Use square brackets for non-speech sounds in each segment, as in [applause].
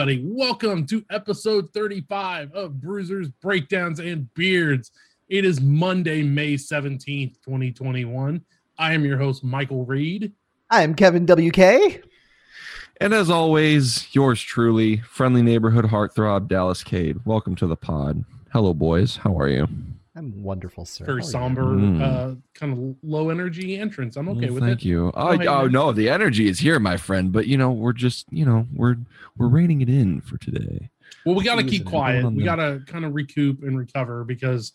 everybody. Welcome to episode 35 of Bruisers, Breakdowns, and Beards. It is Monday, May 17th, 2021. I am your host, Michael Reed. I am Kevin WK. And as always, yours truly, friendly neighborhood heartthrob, Dallas Cade. Welcome to the pod. Hello, boys. How are you? I'm wonderful, sir. Very How are you? somber, Mm. uh, kind of low energy entrance. I'm okay Well, with thank it. Thank you. Oh, ahead, oh no, the energy is here, my friend. But you know, we're just, you know, we're we're reining it in for today. Well, we got to keep quiet. We got to kind of recoup and recover because,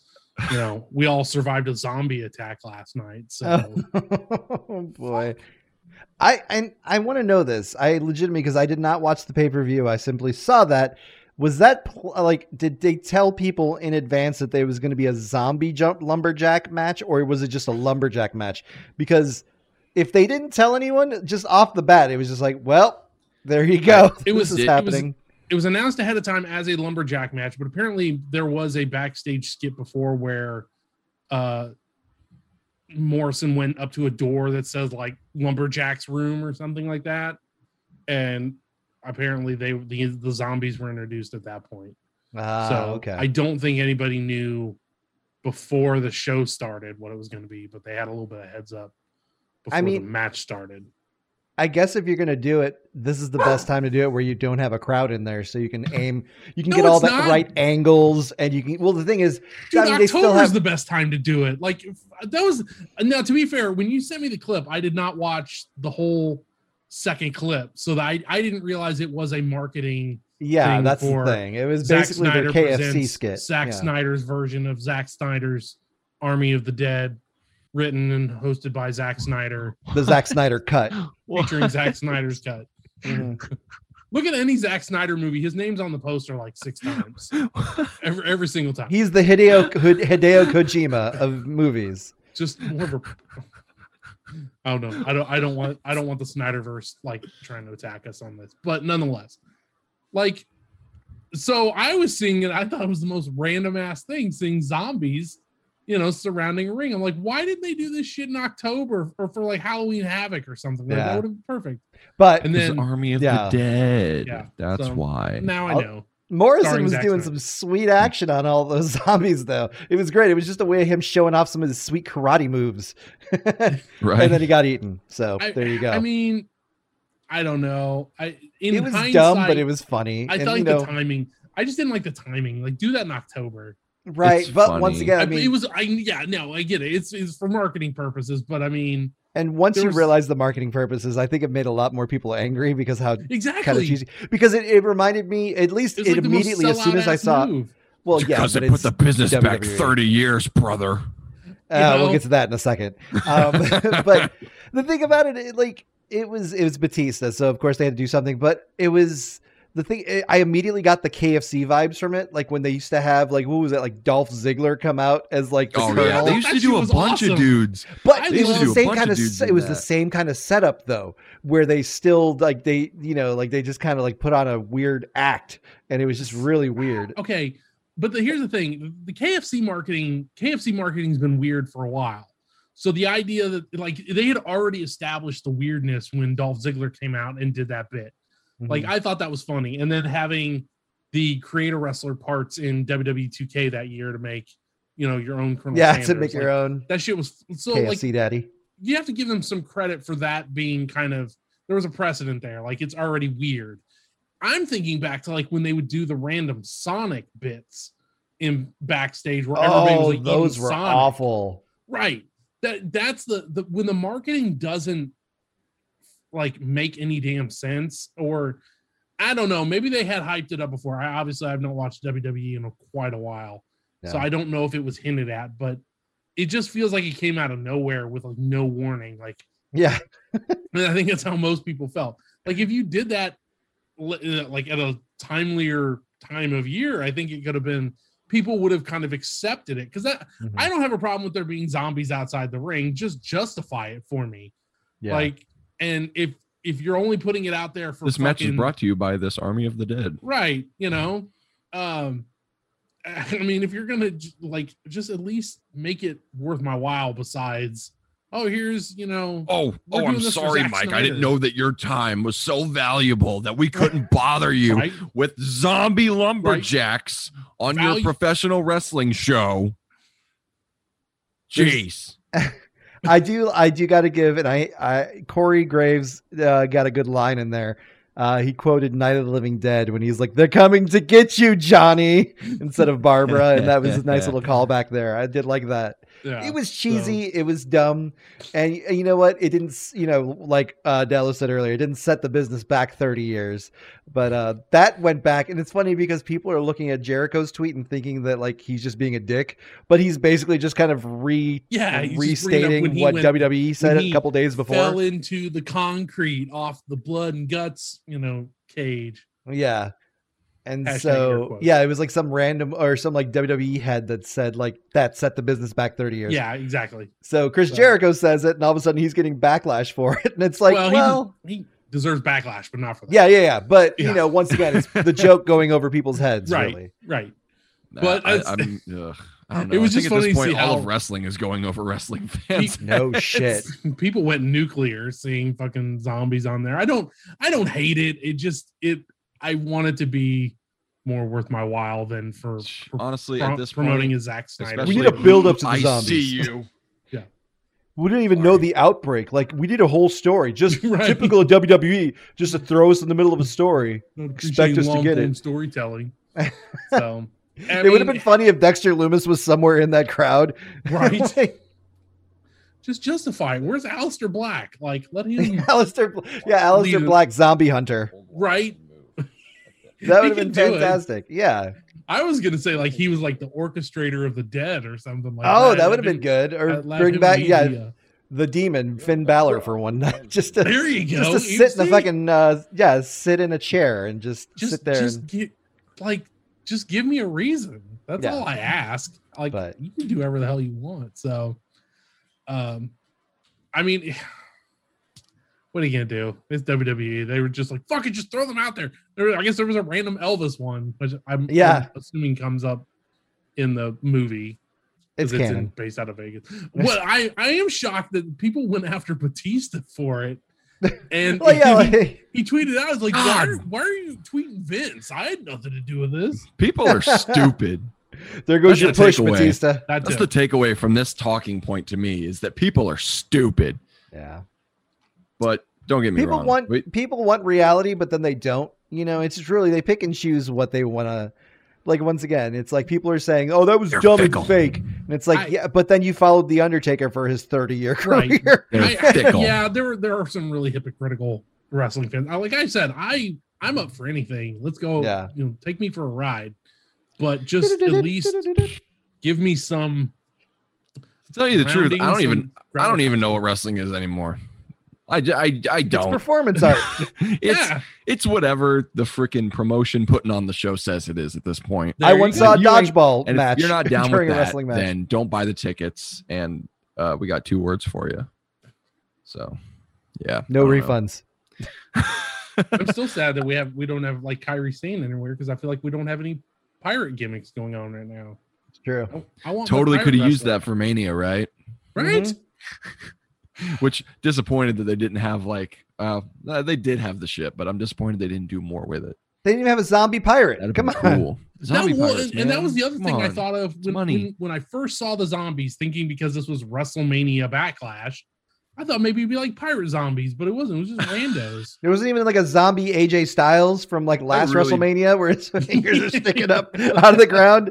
you know, we all survived a zombie attack last night. So, [laughs] oh boy. I I, I want to know this. I legitimately because I did not watch the pay per view. I simply saw that. Was that pl- like? Did they tell people in advance that there was going to be a zombie jump lumberjack match, or was it just a lumberjack match? Because if they didn't tell anyone, just off the bat, it was just like, well, there you go. It [laughs] was- this is it- it was- happening. it was announced ahead of time as a lumberjack match, but apparently there was a backstage skit before where uh Morrison went up to a door that says like lumberjack's room or something like that. And apparently they the, the zombies were introduced at that point. Ah, so okay. I don't think anybody knew before the show started what it was going to be, but they had a little bit of heads up before I the mean- match started. I guess if you're gonna do it, this is the best time to do it where you don't have a crowd in there, so you can aim, you can [laughs] No, get all the not. right angles, and you can. Well, the thing is, Dude, I mean, they still October is the best time to do it. Like that was now. To be fair, when you sent me the clip, I did not watch the whole second clip, so that I, I didn't realize it was a marketing. yeah, thing that's the thing. It was Zack basically Snyder their KFC skit. Zack yeah. Snyder's version of Zack Snyder's Army of the Dead, written and hosted by Zack Snyder, the Zack Snyder cut. [laughs] featuring Zack Snyder's cut. Mhm. [laughs] Look at any Zack Snyder movie; his name's on the poster like six times, [laughs] every every single time. He's the Hideo Hideo Kojima of movies. just more of a I don't know. I don't I don't want I don't want the Snyderverse like trying to attack us on this. But nonetheless, like so I was seeing it, I thought it was the most random ass thing, seeing zombies, you know, surrounding a ring. I'm like, why didn't they do this shit in October or for like Halloween Havoc or something? Like Yeah. that would have been perfect. But And This then Army of yeah. the Dead. Yeah, That's so why. now I I'll- know. Morrison was doing some sweet action on all those [laughs] zombies, though. It was great. It was just a way of him showing off some of his sweet karate moves, [laughs] right. and then he got eaten. So I, there you go. I mean, I don't know. I in it was dumb, but it was funny. I and, thought you know, the timing. I just didn't like the timing. Like do that in October. right? It's But once again, I I- it was I yeah no I get it it's it's for marketing purposes but I mean and once there you realize the marketing purposes, I think it made a lot more people angry because how exactly kind of cheesy. Because it, it reminded me, at least It's it like immediately as soon as I saw. move. Well, yeah, because it put the business back 30 years, brother. Uh, know? we'll get to that in a second. Um, [laughs] but [laughs] the thing about it, it, like it was, it was Batista, so of course they had to do something. But it was the thing. eh, I immediately got the KFC vibes from it, like when they used to have like what was it, like Dolph Ziggler come out as like the Oh colonel. yeah, they used to do a bunch awesome. of dudes. But I it was the same kind of of. dudes se- do It was the same kind of setup though, where they still like they, you know, like they just kind of like put on a weird act, and it was just really weird. okay but the, here's the thing the KFC marketing KFC marketing's been weird for a while so the idea that like they had already established the weirdness when Dolph Ziggler came out and did that bit like Mhm. I thought that was funny and then having the creator wrestler parts in WWE 2K that year to make you know your own Colonel yeah, Sanders, to make your own that shit was so like KFC daddy. you have to give them some credit for that being kind of there was a precedent there like it's already weird i'm thinking back to like when they would do the random sonic bits in backstage where everybody was Oh, like those were Sonic. awful. right that that's the, the when the marketing doesn't like make any damn sense or i don't know maybe they had hyped it up before i obviously i've not watched wwe in quite a while so i don't know if it was hinted at but it just feels like it came out of nowhere with like no warning like Yeah, [laughs] and I think that's how most people felt. Like if you did that, uh, like at a timelier time of year, I think it could have been people would have kind of accepted it because that Mhm. I don't have a problem with there being zombies outside the ring. Just justify it for me. yeah. Like, and if if you're only putting it out there for This match is brought to you by this Army of the Dead. right, you know, um, I mean, if you're gonna like just at least make it worth my while, besides oh, here's you know, Oh, oh, I'm doing this for sorry, Zack Mike. I didn't know that your time was so valuable that we couldn't [laughs] bother you right? with zombie lumberjacks on your professional wrestling show. Jeez. [laughs] I do, I do got to give, and I, I Corey Graves uh, got a good line in there. Uh, he quoted Night of the Living Dead when he's like, "They're coming to get you, Johnny," instead of Barbara, and that was a nice [laughs] little callback there. I did like that. Yeah. it was cheesy, it was dumb, and y- you know what? It didn't, you know, like uh, Dallas said earlier, it didn't set the business back thirty years, but uh, that went back, and it's funny because people are looking at Jericho's tweet and thinking that like he's just being a dick, but he's basically just kind of re Yeah, he's just bringing up restating what went- WWE said a couple days before. fell into the concrete off the blood and guts, you know, cage. Yeah. And Hashtag so yeah, it was like some random or some like WWE head that said like that set the business back 30 years. Yeah, exactly. So Chris So- Jericho says it and all of a sudden he's getting backlash for it. [laughs] And it's like, well, well, he, des- he deserves backlash, but not for that. yeah, yeah, yeah. But you know, once again, it's [laughs] the joke going over people's heads, Right. really. right. Nah, But I, it's- I'm, [laughs] ugh, I don't It was I think just at funny this to point, see all how- of wrestling is going over wrestling fans. No shit. People went nuclear seeing fucking zombies on there. I don't I don't hate it. It just it I want it to be more worth my while than for Honestly, pro- at this promoting point, a Zack Snyder. We need a build up to the I zombies. see you. [laughs] Yeah. We didn't even know Sorry. the outbreak. Like we did a whole story, just [laughs] Right. typical of WWE, just to throw us in the middle of a story. Don't expect us to get long-form it. storytelling. [laughs] So I it would have been funny if Dexter Lumis was somewhere in that crowd. Right. Like, just justify. it. Where's Aleister Black? Like let him Aleister, yeah, Aleister Lead. Black, zombie hunter. right. That would have been fantastic. Yeah. I was gonna say like he was like the orchestrator of the dead or something like oh, that. that would have been good. Or bring back, be yeah, the, demon Finn Balor for one night, [laughs] just to there you go. just to You sit in the fucking uh, yeah, sit in a chair and just, just sit there. just and, get like just give me a reason. That's Yeah. all I ask. Like But- you can do whatever the hell you want. So um I mean what are you gonna do? It's WWE. They were just like, fuck it, just throw them out there. there I guess there was a random Elvis one, which I'm, Yeah. I'm assuming comes up in the movie. it's 'cause in- canon. based out of Vegas. [laughs] Well, I I am shocked that people went after Batista for it, and [laughs] Well, yeah, he, like, he tweeted out, "I was like, why are, why are you tweeting Vince? I had nothing to do with this." People are [laughs] stupid. there goes That's your the push, takeaway. Batista. That's, That's the takeaway from this talking point to me is that people are stupid. Yeah. But don't get me people wrong. want We- people want reality, but then they don't. You know, it's just really they pick and choose what they want to. Like once again, it's like people are saying, "Oh, that was dumb fickle. and fake," and it's like, I- yeah, but then you followed the Undertaker for his thirty-year Right. career. they're [laughs] I- yeah, there were there are some really hypocritical wrestling fans. Like I said, I I'm up for anything. Let's go. Yeah. you know, take me for a ride, but just at [laughs] least give me some. To tell you the truth, I don't even I don't even know what wrestling is anymore. I, j- I, I It's don't. performance [laughs] art. it's yeah, it's whatever the freaking promotion putting on the show says it is at this point. I there you once go. saw a dodgeball And match if you're not down [laughs] during with a that, wrestling match. then don't buy the tickets. And uh, we got two words for you. So, yeah, no I don't know. refunds. I'm [laughs] still sad that we have we don't have like Kairi Sane anywhere because I feel like we don't have any pirate gimmicks going on right now. It's true. I, I want Totally could have used that for Mania, right? right? Mhm. [laughs] Which disappointed that they didn't have like uh uh, they did have the ship, but I'm disappointed they didn't do more with it. They didn't even have a zombie pirate. That'd Come on. cool. [laughs] Zombie that was, pirates, and that was the other Come thing I thought of when, money. when when I first saw the zombies, thinking because this was WrestleMania Backlash, I thought maybe it'd be like pirate zombies, but it wasn't. It was just [laughs] randos. There wasn't even like a zombie AJ Styles from like last really- WrestleMania where his [laughs] fingers are sticking up [laughs] out of the ground.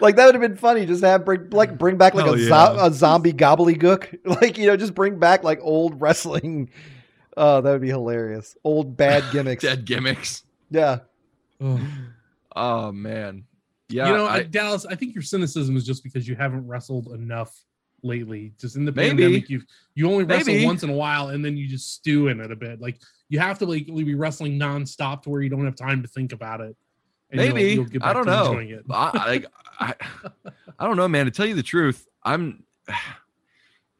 Like that would have been funny. Just have bring like bring back like a, yeah. zo- a zombie gobbledygook. Like you know, just bring back like old wrestling. Oh, that would be hilarious. Old bad gimmicks. dead gimmicks. Yeah. Ugh. Oh man. Yeah. you know, I- Dallas, I think your cynicism is just because you haven't wrestled enough lately. Just in the Maybe. pandemic, you you only wrestle Maybe. once in a while, and then you just stew in it a bit. Like you have to like be wrestling nonstop to where you don't have time to think about it. and you'll- Maybe. you'll get I don't to know. enjoying it. I, I, like, I, [laughs] I don't know, man. To tell you the truth, I'm [sighs]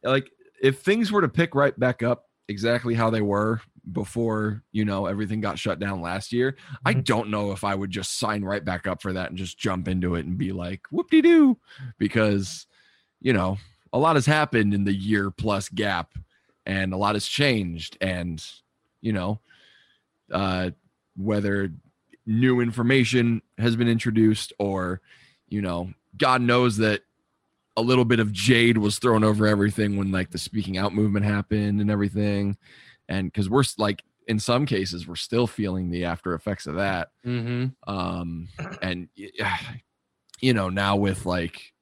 like, if things were to pick right back up exactly how they were before, you know, everything got shut down last year, I Mhm. don't know if I would just sign right back up for that and just jump into it and be like, whoop de doo, because, you know, a lot has happened in the year plus gap and a lot has changed and you know uh whether new information has been introduced or you know god knows that a little bit of jade was thrown over everything when like the speaking out movement happened and everything and because we're like in some cases we're still feeling the after effects of that Mm-hmm. um and [sighs] you know now with like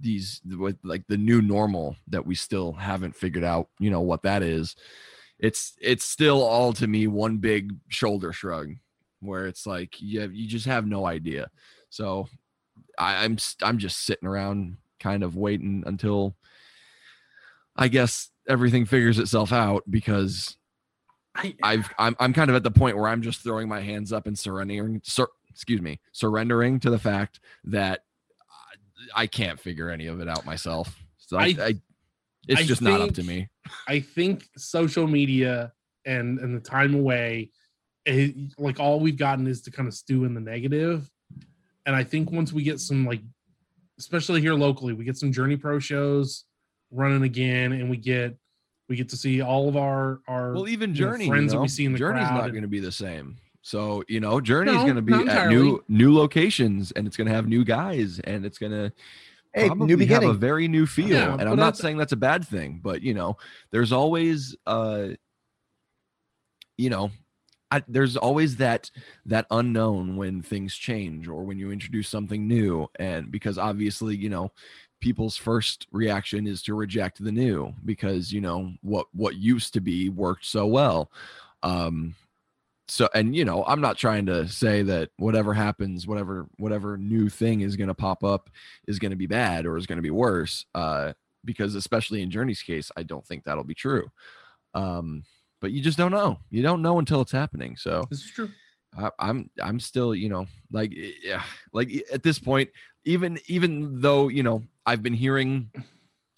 these with like the new normal that we still haven't figured out you know what that is it's it's still all to me one big shoulder shrug where it's like you have, you just have no idea. So I, i'm i'm just sitting around kind of waiting until i guess everything figures itself out because I, I've I'm I'm kind of at the point where I'm just throwing my hands up and surrendering sur, excuse me surrendering to the fact that I can't figure any of it out myself. So I, I- I, it's I just not up to me. I think social media and and the time away, it, like all we've gotten is to kind of stew in the negative. And I think once we get some like, especially here locally, we get some Journey Pro shows running again, and we get we get to see all of our our Well, even you know, Journey, you friends that we see in the Journey's crowd not going to be the same. So you know, Journey's No, going to be at entirely. new new locations, and it's going to have new guys, and it's going to Hey, probably new have a very new feel. Yeah, and I'm not saying that's a bad thing, but you know, there's always uh you know, I, there's always that that unknown when things change or when you introduce something new and because obviously, you know, people's first reaction is to reject the new because, you know, what what used to be worked so well. Um so and you know i'm not trying to say that whatever happens whatever whatever new thing is going to pop up is going to be bad or is going to be worse uh because especially in journey's case i don't think that'll be true um but you just don't know you don't know until it's happening so This is true. I, i'm i'm still you know like eh, yeah like eh, at this point even even though you know i've been hearing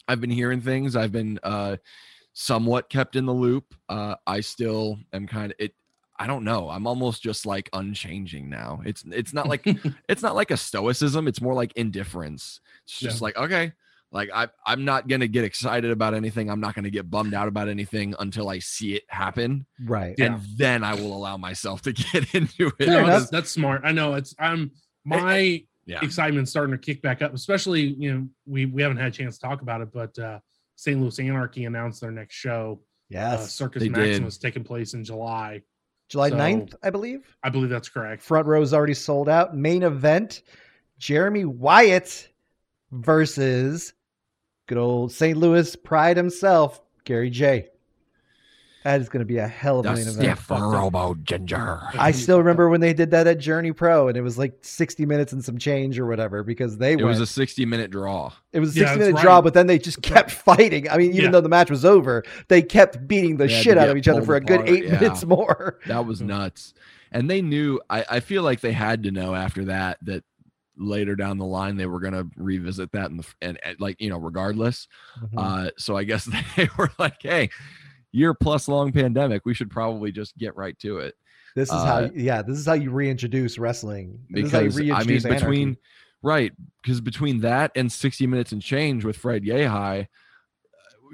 i've been hearing things i've been uh somewhat kept in the loop uh i still am kind of it i don't know i'm almost just like unchanging now it's it's not like [laughs] it's not like a stoicism it's more like indifference it's just Yeah. like okay like I, i'm not gonna get excited about anything i'm not gonna get bummed out about anything until i see it happen right. Yeah. and then i will allow myself to [laughs] get into it No, that's, that's smart. I know it's I'm my yeah excitement's starting to kick back up, especially you know we we haven't had a chance to talk about it, but uh St. Louis Anarchy announced their next show. Uh, Circus they Maximus did. taking place in July. July so- 9th, I believe. I believe that's correct. Front row is already sold out. Main event Jeremy Wyatt versus good old St. Louis pride himself, Gary Jay. That is going to be a hell of a main event. robo ginger I still remember when they did that at Journey Pro, and it was like 60 minutes and some change or whatever because they it went. was a 60 minute draw it was a 60 that's minute draw, but then they just kept fighting. I mean, even Yeah. though the match was over, they kept beating the shit out of each other for a good eight yeah. minutes more. that was Mhm. nuts and they knew I, I feel like they had to know after that that later down the line they were going to revisit that and, and and like you know regardless Mm-hmm. uh so i guess [laughs] they were like hey year plus long pandemic we should probably just get right to it This is Uh, how, yeah, this is how you reintroduce wrestling. This is how you because I mean anarchy. between right because between that and 60 minutes and change with Fred Yehi,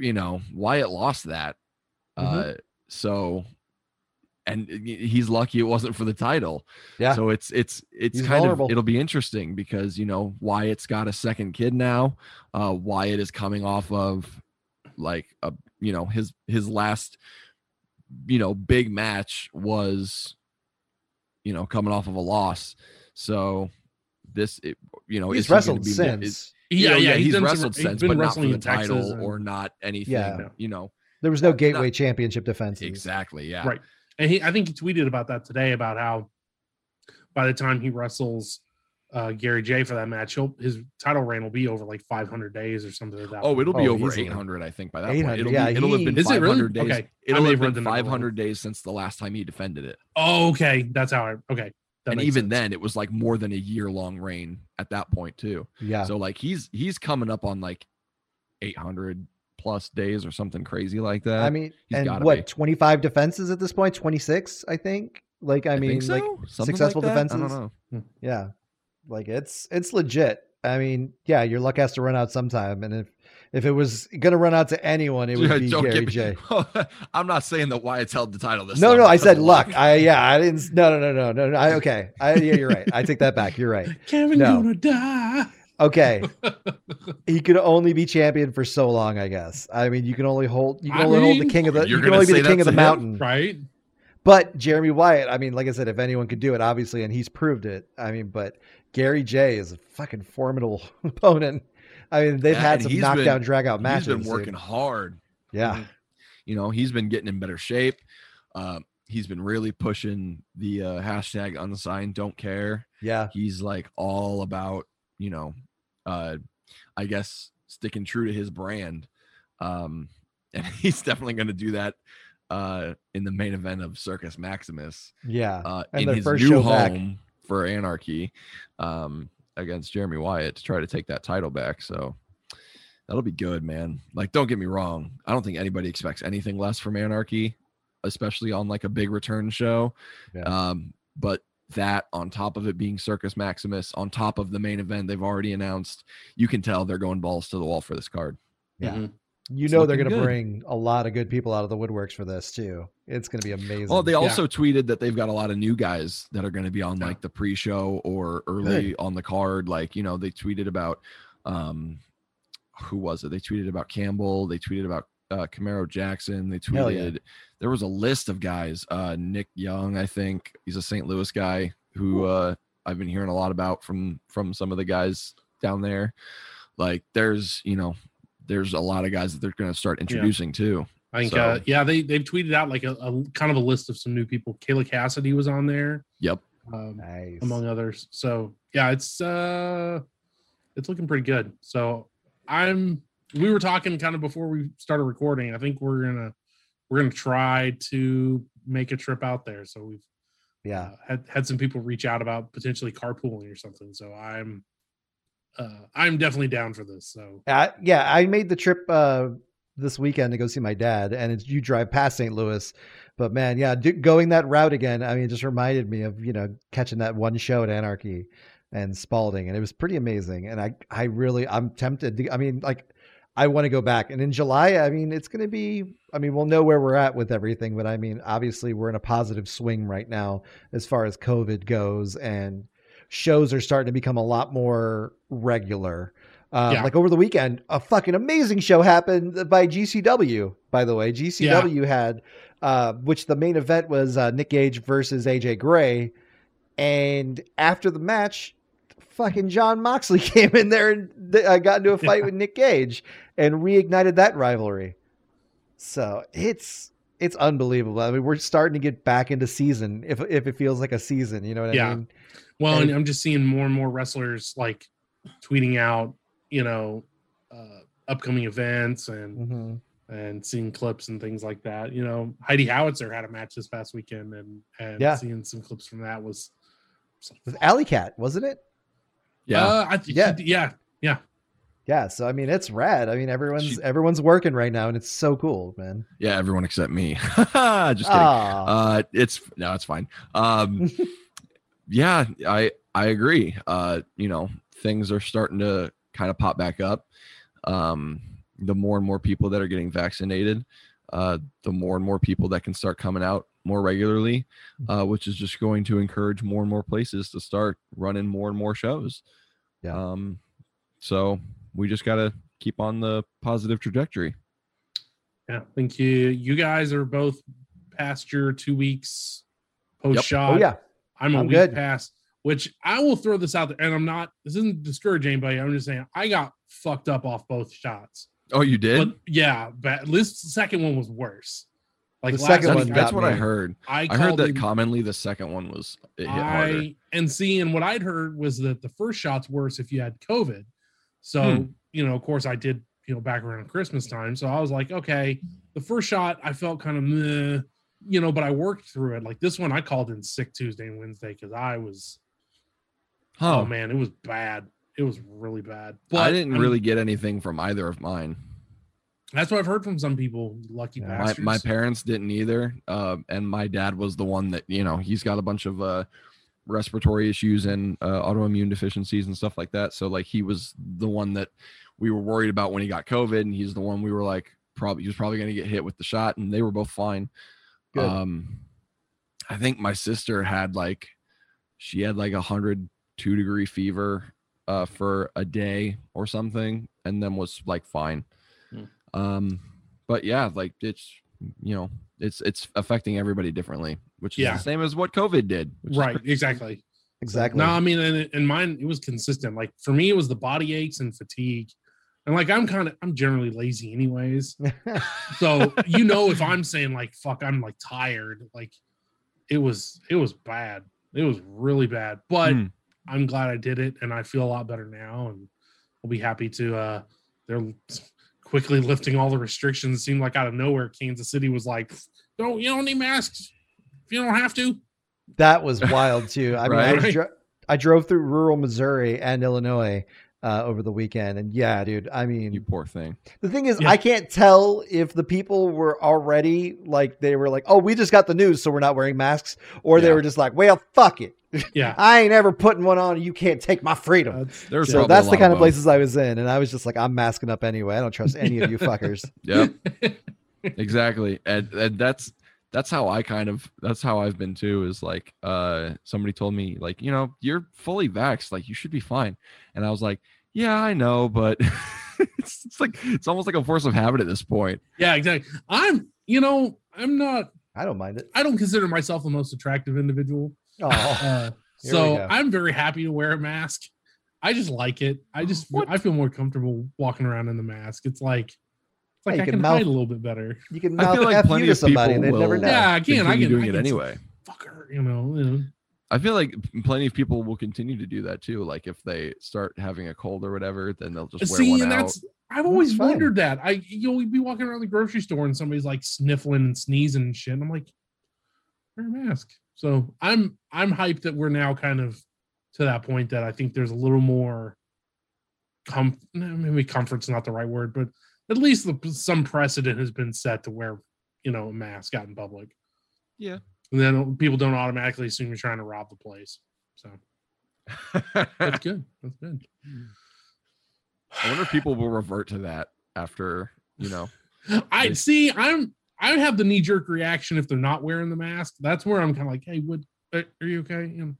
you know Wyatt lost that, Mm-hmm. uh, so and he's lucky it wasn't for the title. Yeah. So it's it's it's He's kind vulnerable. of it'll be interesting because you know Wyatt's got a second kid now. Uh, Wyatt is coming off of like a you know his his last you know big match was you know coming off of a loss. So this it, you know he's is he wrestled be since. is- Yeah, oh, you know, yeah, he's, done some- wrestled he's since, been but not for the in Texas title and- or not anything. Yeah. You know there was no not- gateway championship defense exactly. Yeah. Right. And he I think he tweeted about that today about how by the time he wrestles uh Gary Jay for that match, he'll, his title reign will be over like 500 days or something like that. Oh, it'll be Oh, over easily. 800, I think, by that 800, point. It'll, yeah, be, it'll have been Is it really? 500 days. Okay. It'll have have been the number wrong. 500 days since the last time he defended it. Oh, okay. That's how I okay. That and even sense. then, it was like more than a year long reign at that point, too. Yeah. So, like, he's he's coming up on like 800 plus days or something crazy like that. I mean, he's and gotta what, be. 25 defenses at this point? 26, I think. Like, I, mean, so? like, Something successful like that? I defenses? don't know. yeah. Like, it's, it's legit. I mean, yeah, your luck has to run out sometime. And if, If it was going to run out to anyone, it would be Don't Gary Jay. [laughs] I'm not saying that Wyatt's held the title this No, long no, I said luck. I yeah, I didn't. No, no, no, no, no. no I, okay, I, yeah, you're right. I take that back. You're right. [laughs] Kevin No. gonna die. Okay, [laughs] he could only be champion for so long. I guess. I mean, you can only hold. You can I only hold the king of the. you're can only be the king of the him? mountain. Right? But Jeremy Wyatt, I mean, like I said, if anyone could do it, obviously, and he's proved it. I mean, but Gary Jay is a fucking formidable [laughs] opponent. I mean, they've Yeah, had some knockdown, been- drag out He's matches. been dude. working hard. Yeah, You know, he's been getting in better shape. Uh, he's been really pushing the uh, hashtag unsigned don't care. yeah, He's like all about, you know, uh, I guess sticking true to his brand. Um, [laughs] and he's definitely going to do that uh, in the main event of Circus Maximus yeah. uh, And in his first new show back. Home for Anarchy um, against Jeremy Wyatt to try to take that title back. So that'll be good, man. Like, don't get me wrong. I don't think anybody expects anything less from Anarchy, especially on like a big return show. Yeah. Um, but that on top of it being Circus Maximus, on top of the main event they've already announced, you can tell they're going balls to the wall for this card. Yeah. Mhm. You It's know they're going to bring a lot of good people out of the woodworks for this too. It's going to be amazing. Well, they also tweeted that they've got a lot of new guys that are going to be on Yeah. like the pre-show or early on the card. Like, you know, they tweeted about um who was it? They tweeted about Campbell, they tweeted about uh Camaro Jackson, they Hell yeah. tweeted there was a list of guys. Uh Nick Young, I think. He's a St. Louis guy who uh I've been hearing a lot about from from some of the guys down there. Like there's, you know, there's a lot of guys that they're going to start introducing too. I think, So- uh, yeah, they they've tweeted out like a, a kind of a list of some new people. Kayla Cassidy was on there, Yep. um, nice. among others. So yeah, it's uh, it's looking pretty good. So I'm. We were talking kind of before we started recording. I think we're gonna we're gonna try to make a trip out there. So we've yeah. uh, had had some people reach out about potentially carpooling or something. So I'm uh, I'm definitely down for this. So Uh, yeah, I made the trip uh, this weekend to go see my dad, and you drive past St. Louis. But man, yeah, going that route again, I mean, it just reminded me of you know catching that one show at Anarchy and Spalding, and it was pretty amazing. And I, I really, I'm tempted. To, I mean, like, I want to go back. And in July, I mean, it's going to be. I mean, we'll know where we're at with everything, but I mean, obviously, we're in a positive swing right now as far as COVID goes, and shows are starting to become a lot more regular. Um, Yeah. Like over the weekend, a fucking amazing show happened by GCW. By the way, GCW had, uh, which the main event was uh, Nick Gage versus AJ Gray, and after the match, fucking Jon Moxley [laughs] came in there and th- uh, got into a fight Yeah. with Nick Gage and reignited that rivalry. So it's it's unbelievable. I mean, we're starting to get back into season if if it feels like a season. You know what Yeah. I mean? Well, And- and I'm just seeing more and more wrestlers like tweeting out, you know, uh, upcoming events and hmm and seeing clips and things like that. You know, Heidi Howitzer had a match this past weekend, and and Yeah. seeing some clips from that was, was like, It Alley Cat, wasn't it? Yeah. uh, I think Yeah. yeah, yeah, Yeah, so I mean it's rad. I mean everyone's She- everyone's working right now and it's so cool, man. yeah, everyone except me. [laughs] Just kidding. Aw. Uh, it's no, it's fine. Um, [laughs] yeah, I I agree. Uh, you know, things are starting to kind of pop back up. Um, the more and more people that are getting vaccinated, uh, the more and more people that can start coming out more regularly, uh, which is just going to encourage more and more places to start running more and more shows. Yeah. Um, so we just got to keep on the positive trajectory. yeah. Thank you. You guys are both past your two weeks post shot. oh yeah. I'm a I'm week good. past, which I will throw this out there, and I'm not. This isn't discouraging anybody. I'm just saying I got fucked up off both shots. Oh, you did? But yeah, but at least the second one was worse. Like The second one that's, got that's what I heard. I, I heard called that in- commonly the second one was it hit harder. And seeing what I'd heard was that the first shot's worse if you had COVID. So Hmm. you know, of course, I did you know back around Christmas time. So I was like, okay, the first shot I felt kind of meh, you know, but I worked through it. Like this one, I called in sick Tuesday and Wednesday because I was oh Oh, man, it was bad. It was really bad. But I didn't I'm- really get anything from either of mine. That's what I've heard from some people. Lucky Yeah. My, my parents didn't either. Uh, and my dad was the one that, you know, he's got a bunch of uh, respiratory issues and uh, autoimmune deficiencies and stuff like that. So, like, he was the one that we were worried about when he got COVID, and he's the one we were like, probably he was probably going to get hit with the shot, and they were both fine. Good. Um, I think my sister had like, she had like a hundred two degree fever uh, for a day or something, and then was like fine. Hmm. Um, but yeah, like it's you know it's it's affecting everybody differently, which is Yeah. the same as what COVID did. right, pretty- exactly. Exactly. No, I mean, and, and mine it was consistent. Like for me, it was the body aches and fatigue, and like I'm kind of I'm generally lazy anyways. [laughs] So you know, if I'm saying like fuck, I'm like tired. Like it was it was bad. It was really bad. But Hmm. I'm glad I did it, and I feel a lot better now, and we'll be happy to. uh They're quickly lifting all the restrictions. It seemed like out of nowhere, Kansas City was like, "Don't you don't need masks if you don't have to." That was wild too. I mean, I, [laughs] dro- I drove through rural Missouri and Illinois uh, over the weekend, and yeah, dude. I mean, you poor thing. the thing is, Yeah. I can't tell if the people were already like they were like, "Oh, we just got the news, so we're not wearing masks," or they were just like, "Well, fuck it, Yeah, [laughs] I ain't ever putting one on. You can't take my freedom." that's, There's so that's the kind of both. places I was in, and I was just like, "I'm masking up anyway. I don't trust any of you [laughs] fuckers." Yep. exactly. And and that's that's how I kind of that's how I've been too, is like uh somebody told me, like, you know, you're fully vaxxed, like you should be fine. And I was like, Yeah, I know, but [laughs] it's, it's like it's almost like a force of habit at this point. yeah, exactly. I'm, you know, I'm not. I don't mind it. I don't consider myself the most attractive individual. Oh, Uh, [laughs] so. I'm very happy to wear a mask. I just like it. I just What? I feel more comfortable walking around in the mask. It's like it's like Yeah, you I can can mouth- hide a little bit better. you can I mouth feel like F plenty you to of people somebody, and they'd will never know. Yeah, again, I continue can- doing I can, it can- anyway. Fucker, you know. you know. I feel like plenty of people will continue to do that too. Like if they start having a cold or whatever, then they'll just wear See, one and out. that's I've always fine. wondered that. I you'll be walking around the grocery store and somebody's like sniffling and sneezing and shit. And I'm like, wear a mask. So I'm I'm hyped that we're now kind of to that point that I think there's a little more com maybe comfort's not the right word, but at least the, some precedent has been set to wear, you know, a mask out in public. Yeah. And then people don't automatically assume you're trying to rob the place. So [laughs] that's good. That's good. I wonder if people will revert to that after, you know. [laughs] I They- see. I'm. I have the knee jerk reaction if they're not wearing the mask. That's where I'm kind of like, hey, would are are you okay? Mm.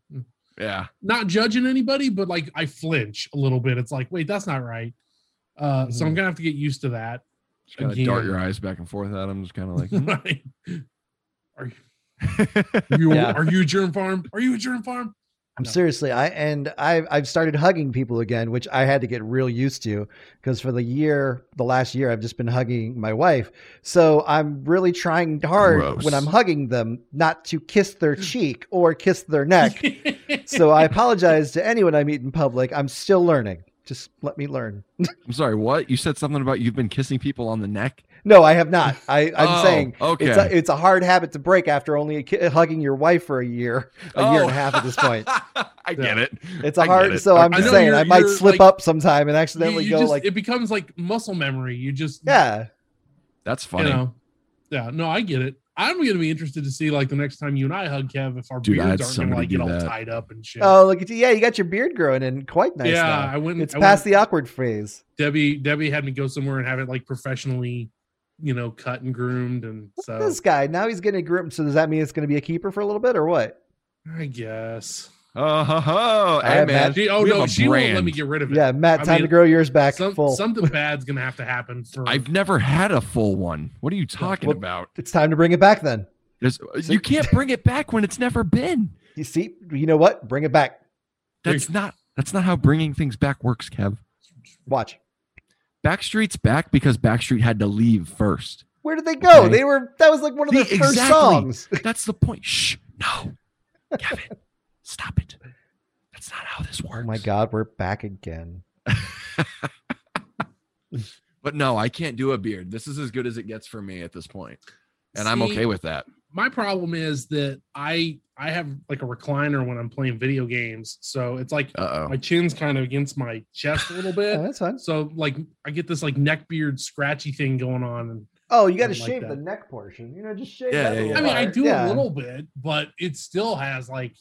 Yeah. not judging anybody, but like I flinch a little bit. It's like, wait, that's not right. Uh, So I'm gonna have to get used to that. Just kind of dart your eyes back and forth at them, just kind of like, hmm. Are you, are [laughs] you, Yeah. are you a germ farm? Are you a germ farm? I'm No. seriously, I and I've I've started hugging people again, which I had to get real used to because for the year, the last year, I've just been hugging my wife. So I'm really trying hard when I'm hugging them not to kiss their [laughs] cheek or kiss their neck. so I apologize to anyone I meet in public. I'm still learning. Just let me learn. [laughs] I'm sorry, what? You said something about you've been kissing people on the neck? No, I have not. I, I'm Oh, saying okay. it's a, it's a hard habit to break after only ki- hugging your wife for a year, a year and a Oh. half at this point. Oh. [laughs] I get it. It's a hard. it. So I'm just saying, I might slip like- up sometime and You- accidentally you go just- like, it becomes like muscle memory. You just yeah. That's funny. you know, yeah. No, I get it. I'm gonna be interested to see like the next time you and I hug Kev if our Dude, beards aren't gonna like do get all that. tied up and shit. Oh, look at you! Yeah, you got your beard growing in quite nice. yeah, now. I went. It's I past went- the awkward phase. Debbie. Debbie had me go somewhere and have it like professionally, you know, cut and groomed, and so this guy now he's getting groomed. So does that mean it's going to be a keeper for a little bit or what? I guess. Oh, ho, ho. Hey, have man. Matt- She, oh we no, a she won't let me get rid of it. Yeah, Matt, I time to grow yours back Some, full. something bad's gonna have to happen for. I've never had a full one. What are you talking well- about? It's time to bring it back then. There's, you can't bring it back when it's never been. You see, you know what? Bring it back. That's not that's not how bringing things back works, Kev. Watch. Backstreet's back because Backstreet had to leave first. Where did they go? Okay. They were that was like one of their See, first exactly. songs. [laughs] That's the point. Shh. No. Kevin, stop it. That's not how this works. Oh my god, we're back again. [laughs] But no, I can't do a beard. This is as good as it gets for me at this point. And I'm okay with that. my problem is that I I have like a recliner when I'm playing video games, so it's like Uh my chin's kind of against my chest a little Yeah, bit. [laughs] that's fine. So like I get this like neck beard scratchy thing going on, and Oh, you got to I like shave that. the neck portion. You know, just shave. Yeah, that yeah, yeah. I mean I do Yeah. a little bit, but it still has like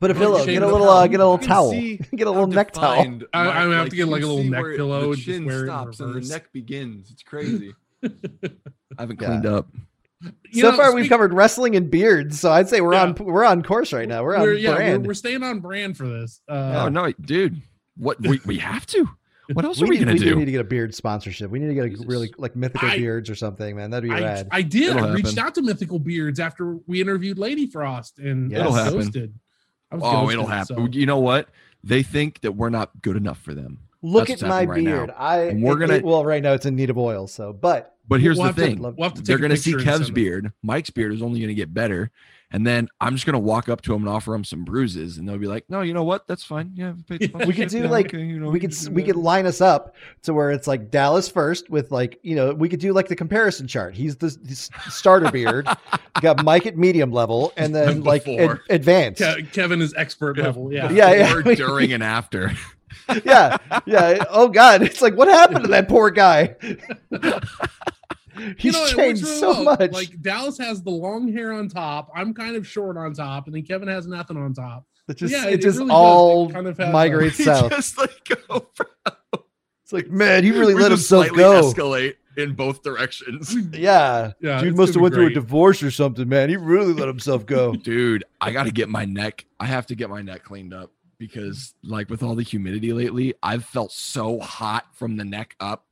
Put a Put pillow. Get a little. Uh, get a little towel. [laughs] Get a little neck towel. I- I would have like, to get, like, a little neck where pillow The and just chin wear stops and the neck begins. It's [laughs] crazy. I haven't Yeah. cleaned up. You so know, far, we've covered wrestling and beards. So I'd say we're Yeah. on we're on course right now. We're on yeah, brand. We're, we're staying on brand for this. Oh Uh, no, dude! What we, we have to? What else [laughs] we are we need, gonna we do? We need to get a beard sponsorship. We need to get a Jesus. really like mythical I- beards or something, man. That'd be I, rad. I did. It'll I reached out to Mythical Beards after we interviewed Lady Frost, and Yes. It'll happen. ghosted. I was oh, it'll happen. so- You know what? They think that we're not good enough for them. Look That's at my happening right now. beard. I And we're it- gonna- it- well, right now it's in need of oil. So, but But here's We'll the have to- thing: we'll to they're gonna see Kev's send them. beard. Mike's beard is only gonna get better, and then I'm just gonna walk up to him and offer him some bruises, and they'll be like, "No, you know what? That's fine. Yeah, We [laughs] could do, Yeah, like- okay, [laughs] you know, we could we could line us up to where it's like Dallas first with like you know we could do like the comparison chart. He's the, the starter beard. You [laughs] got Mike at medium level, and then like ad- advanced. Ke- Kevin is expert level. Yeah. Yeah, yeah. During, and after. yeah, yeah. Oh God, it's like what happened to that poor guy? He's You know, changed really so well. much. Like Dallas has the long hair on top. I'm kind of short on top, and then Kevin has nothing on top. it just yeah, it, it just really all It kind of has a- migrates [laughs] He south. just like go. [laughs] It's like man, you really we let himself go. escalate in both directions. [laughs] Yeah, Yeah, dude must have went be through a divorce or something, man. He really let himself go. Dude, I got to get my neck. I have to get my neck cleaned up because, like, with all the humidity lately, I've felt so hot from the neck up,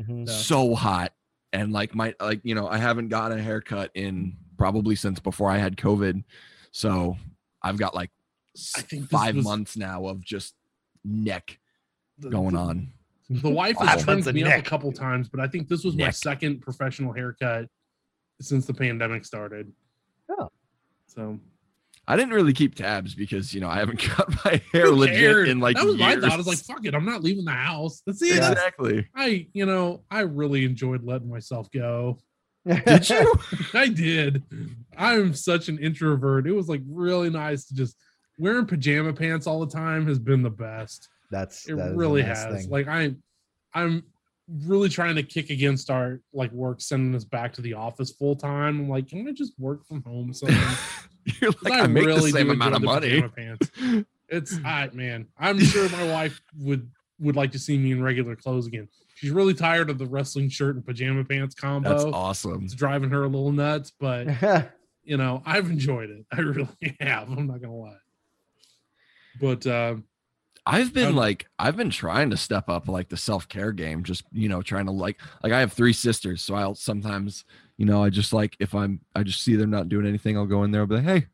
Mhm. So hot, and like my like you know I haven't gotten a haircut in probably since before I had COVID, so I've got like s- I think five was- months now of just neck The- going the- on. The wife has that's a trimmed me up a couple times, but I think this was my second professional haircut since the pandemic started. Oh. So I didn't really keep tabs because you know I haven't [laughs] cut my hair who legit cared? in like that was years. my thought. I was like, fuck it, I'm not leaving the house. That's it. Yeah. exactly. I, you know, I really enjoyed letting myself go. Did you? [laughs] I did. I'm such an introvert. It was like really nice to just wearing pajama pants all the time has been the best. That's It that is a really nice has. thing. Like I'm I'm really trying to kick against our like work sending us back to the office full time. I'm like, can I just work from home? So [laughs] [laughs] You're like I, make the same amount of money. Pants. It's [laughs] I man. I'm sure my wife would would like to see me in regular clothes again. She's really tired of the wrestling shirt and pajama pants combo. That's awesome. It's driving her a little nuts, but [laughs] you know, I've enjoyed it. I really have. I'm not gonna lie. But um, I've been like I've been trying to step up like the self-care game just you know trying to like like I have three sisters so I'll sometimes you know I just like if I'm I just see they're not doing anything I'll go in there and be like hey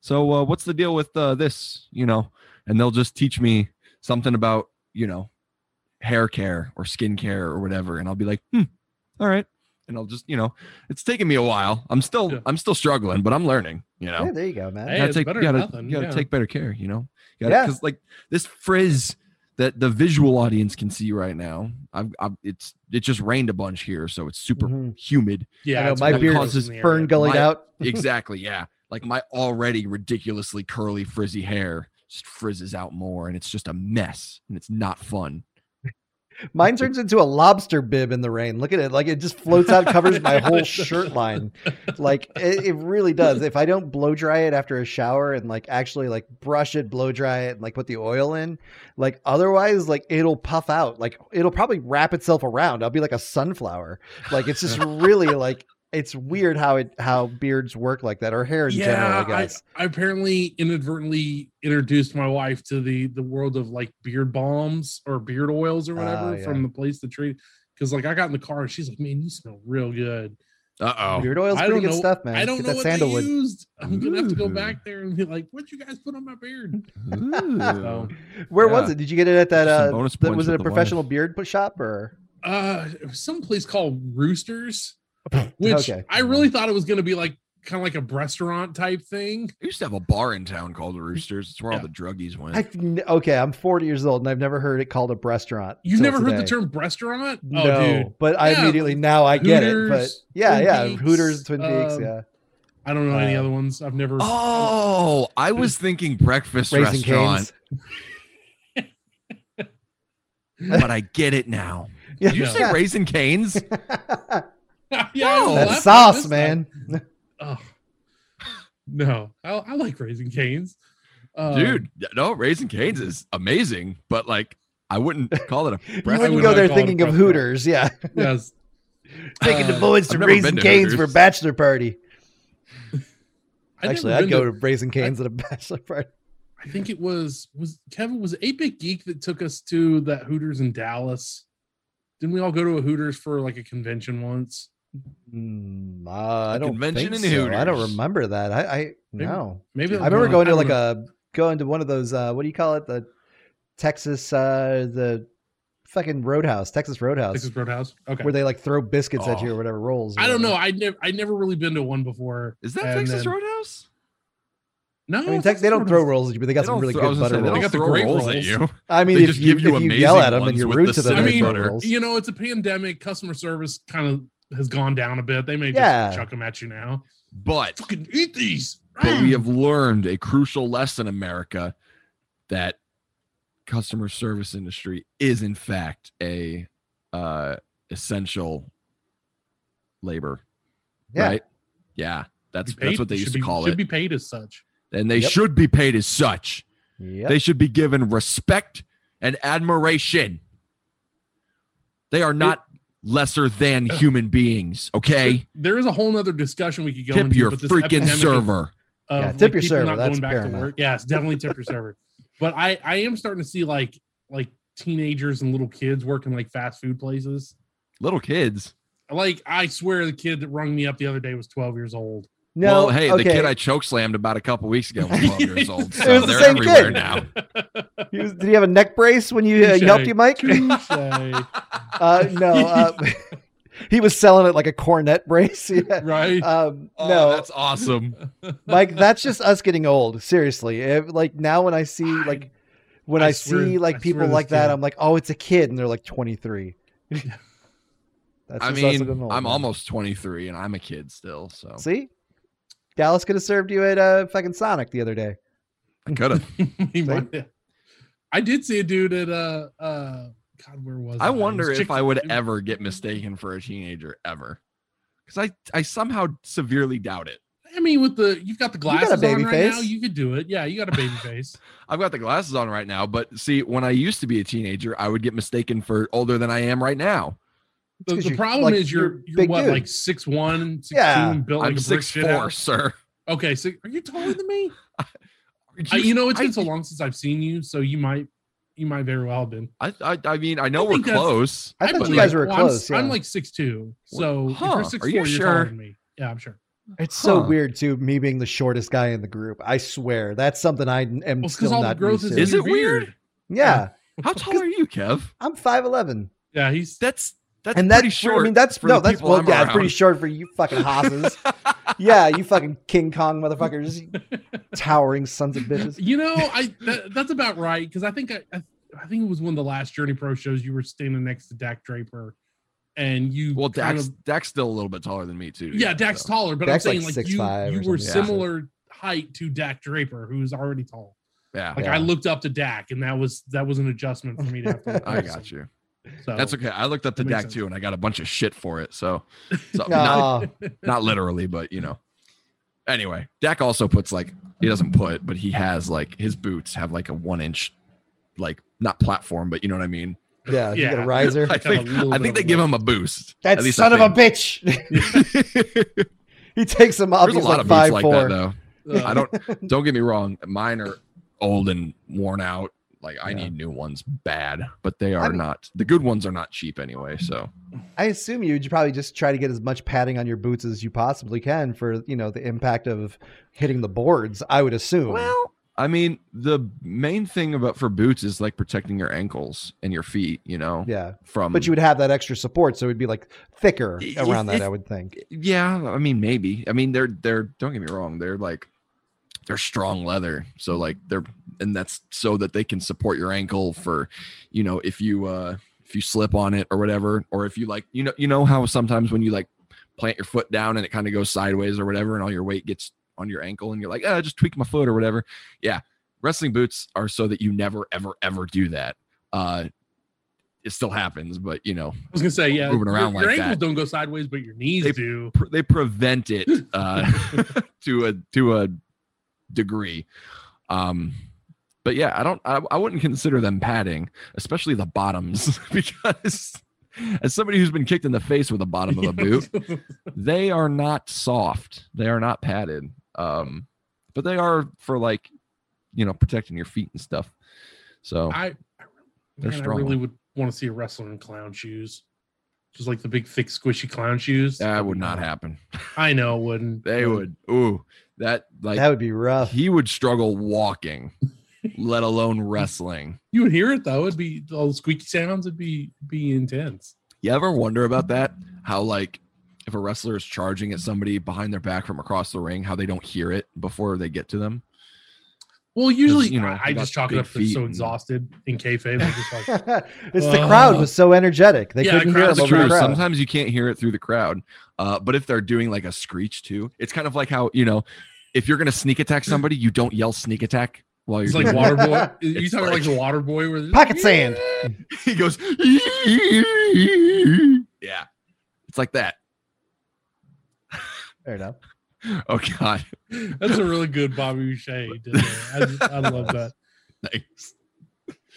so uh, what's the deal with uh, this you know and they'll just teach me something about you know hair care or skin care or whatever and I'll be like hmm all right and I'll just you know it's taken me a while I'm still Yeah. I'm still struggling but I'm learning you know yeah, there you go, man. Hey, you gotta take, better you gotta, you gotta yeah. take better care, you know? You Yeah. Because like this frizz that the visual audience can see right now, I've, I've it's it just rained a bunch here, so it's super Mhm. humid. yeah, I know, my beard gross is Fern area. gullied My- out. [laughs] [laughs] exactly, yeah. Like my already ridiculously curly, frizzy hair just frizzes out more, and it's just a mess, and it's not fun. Mine turns into a lobster bib in the rain. Look at it. Like it just floats out, covers my whole shirt line. Like it, it really does. If I don't blow dry it after a shower and like actually like brush it, blow dry it, and like put the oil in, like otherwise, like it'll puff out. Like it'll probably wrap itself around. I'll be like a sunflower. Like it's just really like it's weird how it how beards work like that or hair in general, I guess. I, apparently inadvertently introduced my wife to the the world of like beard balms or beard oils or whatever Ah, yeah. from the place to treat. Because like I got in the car and she's like, "Man, you smell real good." Uh oh. Beard oil's I pretty don't good know- stuff, man. I don't Get know that what sandalwood. they used. I'm gonna have to go back there and be like, "What you guys put on my beard?" So, Where was it? Did you get it at that? Uh, bonus that- was it a the professional beard put shop or? uh, some place called Roosters, [laughs] which Okay. I really thought it was gonna be like kind of like a breastaurant type thing. I used to have a bar in town called the Roosters. It's where all the druggies went. I've okay, I'm 40 years old and I've never heard it called a breastaurant. You've till never heard the term breastaurant? No, Oh, dude. but I immediately now I get it. But yeah, Twin yeah, Peaks, Hooters, Twin Peaks, um, yeah, I don't know any Uh, other ones. I've never. Oh, I was thinking breakfast Raising restaurant, [laughs] but I get it now. [laughs] Yeah. Did you say Raising Cane's? [laughs] yeah, No. laughed That sauce, man. [laughs] Oh. No, I, I like Raising Cane's. Uh, dude. No, Raising Cane's is amazing, but like I wouldn't [laughs] call it a. You wouldn't go there call it a thinking of Hooters, yeah. Yes. Taking the Uh, boys to I've Raising been to Canes for a bachelor party. I'd Actually, I'd go to Raising Cane's at a bachelor party. I think it was was Kevin was eight bit geek that took us to that Hooters in Dallas. Didn't we all go to a Hooters for like a convention once? Mm, uh, I A don't convention think so. I don't remember that. I, I Maybe- no. Maybe I remember going to like a. a going to one of those. Uh, what do you call it? The Texas, uh, the fucking Roadhouse, Texas Roadhouse, Texas Roadhouse. Okay. where they like throw biscuits at you Oh. or whatever rolls. or I don't know. I never I never really been to one before. Is that and Texas then- Roadhouse? No, I mean, Texas they don't throw rolls at you, but they got They some really throw- I good butter gonna say, they rolls. They got the great rolls at you. [laughs] I mean, they if just you, give you if you yell amazing at them and you're rude the to them, I mean, throw butter. rolls. You know, it's a pandemic. Customer service kind of has gone down a bit. They may just Yeah. chuck them at you now. But Fucking eat these. but we have learned a crucial lesson, America, that customer service industry is in fact a uh essential labor. Yeah. Right? Yeah. That's paid- that's what they should used to be- call should it. Should be paid as such. and they Yep. should be paid as such. Yep. They should be given respect and admiration. They are not lesser than [laughs] human beings, okay? There is a whole nother discussion we could go Tip into. your but this freaking server. of, Yeah, tip your server, Not that's going back to work. Yes, definitely tip your server. But I I am starting to see like like teenagers and little kids working like fast food places. Little kids. Like I swear, the kid that rung me up the other day was 12 years old. No, well, hey, okay. the kid I choke slammed about a couple weeks ago [laughs] was 12 years old. It was the they're same everywhere kid. now. [laughs] He was- did he have a neck brace when you, uh, you helped you, Mike? [laughs] Uh, no, uh, he was selling it like a cornet brace. Yeah. right? Um, Oh, no, that's awesome. Mike, that's just us getting old. Seriously, If- like now when I see like when I, I swear- see like I people like that, kid- I'm like, oh, it's a kid, and they're like 23. that's I mean, old, I'm man. almost 23 and I'm a kid still. So See, Dallas could have served you at uh, fucking Sonic the other day. I could [laughs] have. Might have. I did see a dude at uh uh God, where was I it? It wonder was if I would Chick- ever get mistaken for a teenager ever. Because I, I somehow severely doubt it. I mean, with the you've got the got a glasses baby on right face. now, you could do it. Yeah, you got a baby [laughs] face. I've got the glasses on right now, but see, when I used to be a teenager, I would get mistaken for older than I am right now. The, 'cause the problem like, is you're you're you're what dude. like six one, six Yeah. two, built I'm a brick six shit four, house? sir. Okay, so are you taller than me? [laughs] Are I, you know, it's I- been so long since I've seen you, so you might you might very well have been. I, I, I mean, I know I we're close. I thought you believe- guys were well, I'm close. yeah. I'm, like six two, so if Huh, you're are six you four, you're taller than me. Yeah, I'm sure. It's so weird too, me being the shortest guy in the group. I swear, that's something I am Well, still because all the not growth is. Is it your weird? beard. Yeah, How tall are you, Kev? I'm five eleven, Yeah, he's That's that's and pretty that's short. I mean, that's for no, that's well, I'm yeah, it's pretty short for you fucking hosses. [laughs] yeah, you fucking King Kong motherfuckers, [laughs] towering sons of bitches. You know, I that, that's about right because I think I, I I think it was one of the last Journey Pro shows you were standing next to Dak Draper, and you Well, kind Dak's of- Dak's still a little bit taller than me too. yeah, Dak's so. taller, but Dak's I'm saying like like, 6'5" you you were something. Yeah. similar height to Dak Draper, who's already tall. Yeah, Like Yeah. I looked up to Dak, and that was that was an adjustment for me to have to. [laughs] I got you. So That's okay. I looked up the That makes Dak sense. too, and I got a bunch of shit for it. So, [laughs] so not, not literally, but you know. Anyway, Dak also puts like he doesn't put, but he has like his boots have like a one inch, like not platform, but you know what I mean. yeah, you got Yeah. [laughs] a riser. I think little I think they give him a boost. That At least son of a bitch. [laughs] he takes him off. There's a lot like of boots five like four. that though. I don't don't get me wrong. Mine are old and worn out. Like I Yeah. need new ones bad, but they are mean- not. The good ones are not cheap anyway. So I assume you'd probably just try to get as much padding on your boots as you possibly can for you know the impact of hitting the boards. I would assume. well, I mean, the main thing about for boots is like protecting your ankles and your feet. You know, yeah, from but you would have that extra support, so it'd be like thicker If- around that. if- I would think. yeah. I mean, maybe. I mean, they're they're. Don't get me wrong. They're like they're strong leather, so like they're and that's so that they can support your ankle for, you know, if you uh if you slip on it or whatever, or if you like, you know, you know how sometimes when you like plant your foot down and it kind of goes sideways or whatever, and all your weight gets on your ankle, and you're like, ah, just tweak my foot or whatever. Yeah, wrestling boots are so that you never, ever, ever do that. Uh, it still happens, but you know, I was gonna say, yeah, Moving around your, your like ankles that. don't go sideways, but your knees They- do. pr- they prevent it uh, [laughs] [laughs] to a to a degree. Um, but yeah, I don't. I, I wouldn't consider them padding, especially the bottoms, [laughs] because as somebody who's been kicked in the face with the bottom of a [laughs] boot, they are not soft. They are not padded. Um, but they are for like, you know, protecting your feet and stuff. So I, They're man, I really would want to see a wrestler in clown shoes, just like the big, thick, squishy clown shoes. that would not happen. I know it wouldn't. They would. Ooh, that like that would be rough. he would struggle walking, [laughs] let alone wrestling. You would hear it though. It'd be all the squeaky sounds. It'd be be intense. You ever wonder about that? How like if a wrestler is charging at somebody behind their back from across the ring, how they don't hear it before they get to them? Well, usually you know, I, I just chalk it big up. They're so and- exhausted in kayfabe. I'm just like, [laughs] it's the crowd Uh, was so energetic. They yeah, couldn't hear crowd's him over True. the crowd. Sometimes you can't hear it through the crowd. Uh, but if they're doing like a screech too, it's kind of like how you know, if you're gonna sneak attack somebody, you don't yell sneak attack while you're [laughs] it's like water boy. you It's talking like, like- the water boy where they're Pocket like, sand. [laughs] He goes, yeah, it's like that. Fair enough. [laughs] Oh God, That's a really good Bobby Boucher. he did there. I, just, I love that. [laughs] thanks.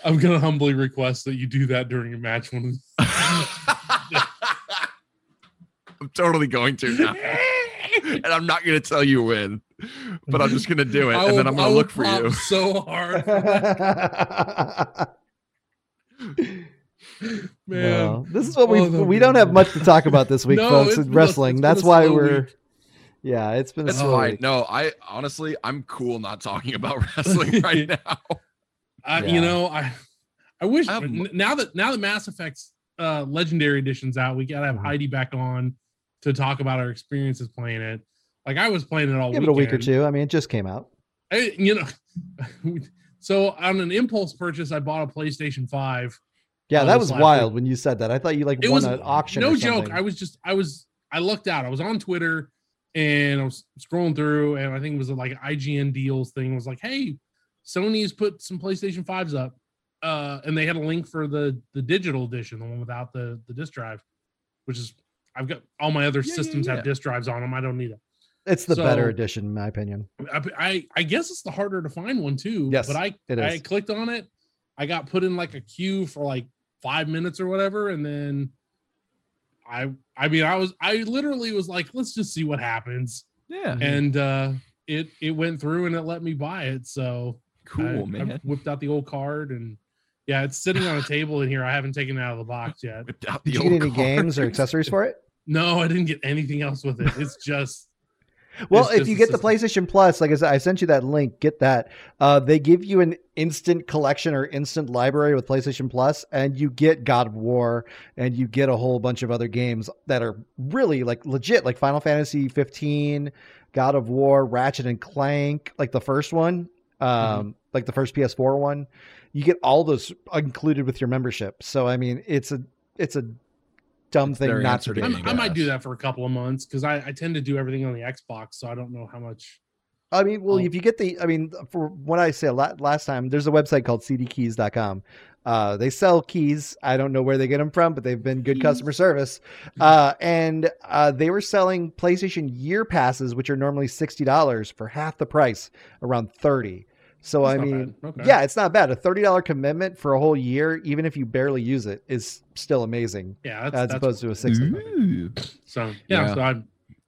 I'm gonna humbly request that you do that during a match when [laughs] I'm totally going to now, and I'm not gonna tell you when, but I'm just gonna do it, I and then I'm gonna look for you. so hard, man. Well, this is what we Oh, we don't have much to talk about this week, No, folks. In wrestling, it's been a that's why we're. week. Yeah, it's been a That's slow fine. week. No, I honestly, I'm cool not talking about [laughs] wrestling [laughs] right now. I, Yeah. You know, I I wish I have now that now that Mass Effect's uh, Legendary Edition's out, we gotta have Mhm. Heidi back on to talk about our experiences playing it. Like I was playing it all. Give it a week or two. I mean, it just came out. I, you know, [laughs] so on an impulse purchase, I bought a PlayStation Five. Yeah, Oh, that was last wild when you said that. I thought you like It won was an auction. No or joke. I was just I was I looked out. I was on Twitter and I was scrolling through, and I think it was like an IGN deals thing. It was like, hey, Sony's put some PlayStation Fives up, uh, and they had a link for the the digital edition, the one without the the disc drive, which is I've got all my other Yeah, yeah, systems yeah. have disc drives on them. I don't need it. It's the better edition, in my opinion. I, I I guess it's the harder to find one too. Yes, but I it I clicked on it. I got put in like a queue for like five minutes or whatever, and then I I mean I was I literally was like, let's just see what happens, Yeah, and uh it it went through and it let me buy it. So cool, I, I man. whipped out the old card and yeah, it's sitting on a table in here. I haven't taken it out of the box yet. Whipped out Did the you get old any games or accessories for it? [laughs] No, I didn't get anything else with it. It's just Well, It's if you get the. PlayStation Plus, like I said, I sent you that link. Get that. Uh, they give you an instant collection or instant library with PlayStation Plus, and you get God of War, and you get a whole bunch of other games that are really like legit, like Final Fantasy 15, God of War, Ratchet and Clank, like the first one, um, Mm-hmm. like the first PS4 one. You get all those included with your membership. So I mean, it's a it's a dumb It's thing their not to to do. I'm- Game I might do that for a couple of months because I, I tend to do everything on the Xbox, so I don't know how much. I mean, well, Oh. if you get the, I mean, for what I say la- last time, there's a website called cdkeys.com. Uh, they sell keys. I don't know where they get them from, but they've been good Keys. customer service. Uh, and uh, they were selling PlayStation year passes, which are normally $60 for half the price, around 30 So, That's I mean. Okay. yeah, it's not bad. A $30 commitment for a whole year, even if you barely use it, is still amazing yeah, that's, as that's opposed to a 60 Ooh. so yeah. Yeah. So I'm.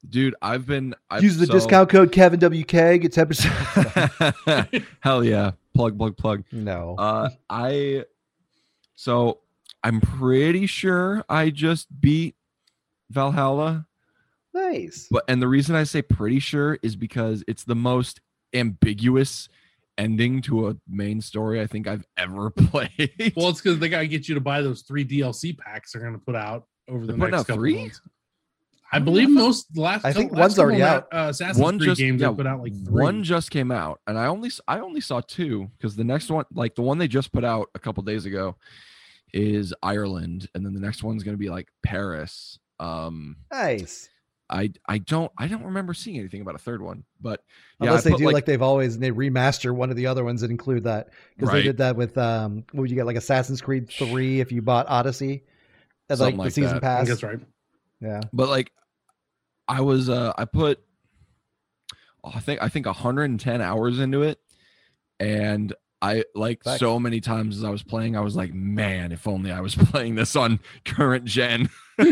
Dude, I've been I've, Use the so- discount code Kevin WK, get 10%. [laughs] [laughs] Hell yeah. Plug, plug, plug. no. Uh I so I'm pretty sure I just beat Valhalla. nice. But and the reason I say pretty sure is because it's the most ambiguous ending to a main story I think I've ever [laughs] played. well, it's because they gotta get you to buy those three DLC packs they're gonna put out over the They're next couple three? months. I believe most the last. I think last one's couple already ma- out. Uh, Assassin's one Creed just games yeah, put out like three. one just came out and I only I only saw two because the next one like the one they just put out a couple days ago is Ireland and then the next one's going to be like Paris. Um Nice. I I don't I don't remember seeing anything about a third one, but yeah, Unless I they put, do like, they've always they remaster one of the other ones that include that because they did that with um what would you get like Assassin's Creed three if you bought Odyssey as like Something the like season that. Pass. that's right. Yeah, but like I was uh I put oh, I think I think 110 hours into it and I like Facts. so many times as I was playing, I was like, man, if only I was [laughs] playing this on current gen [laughs]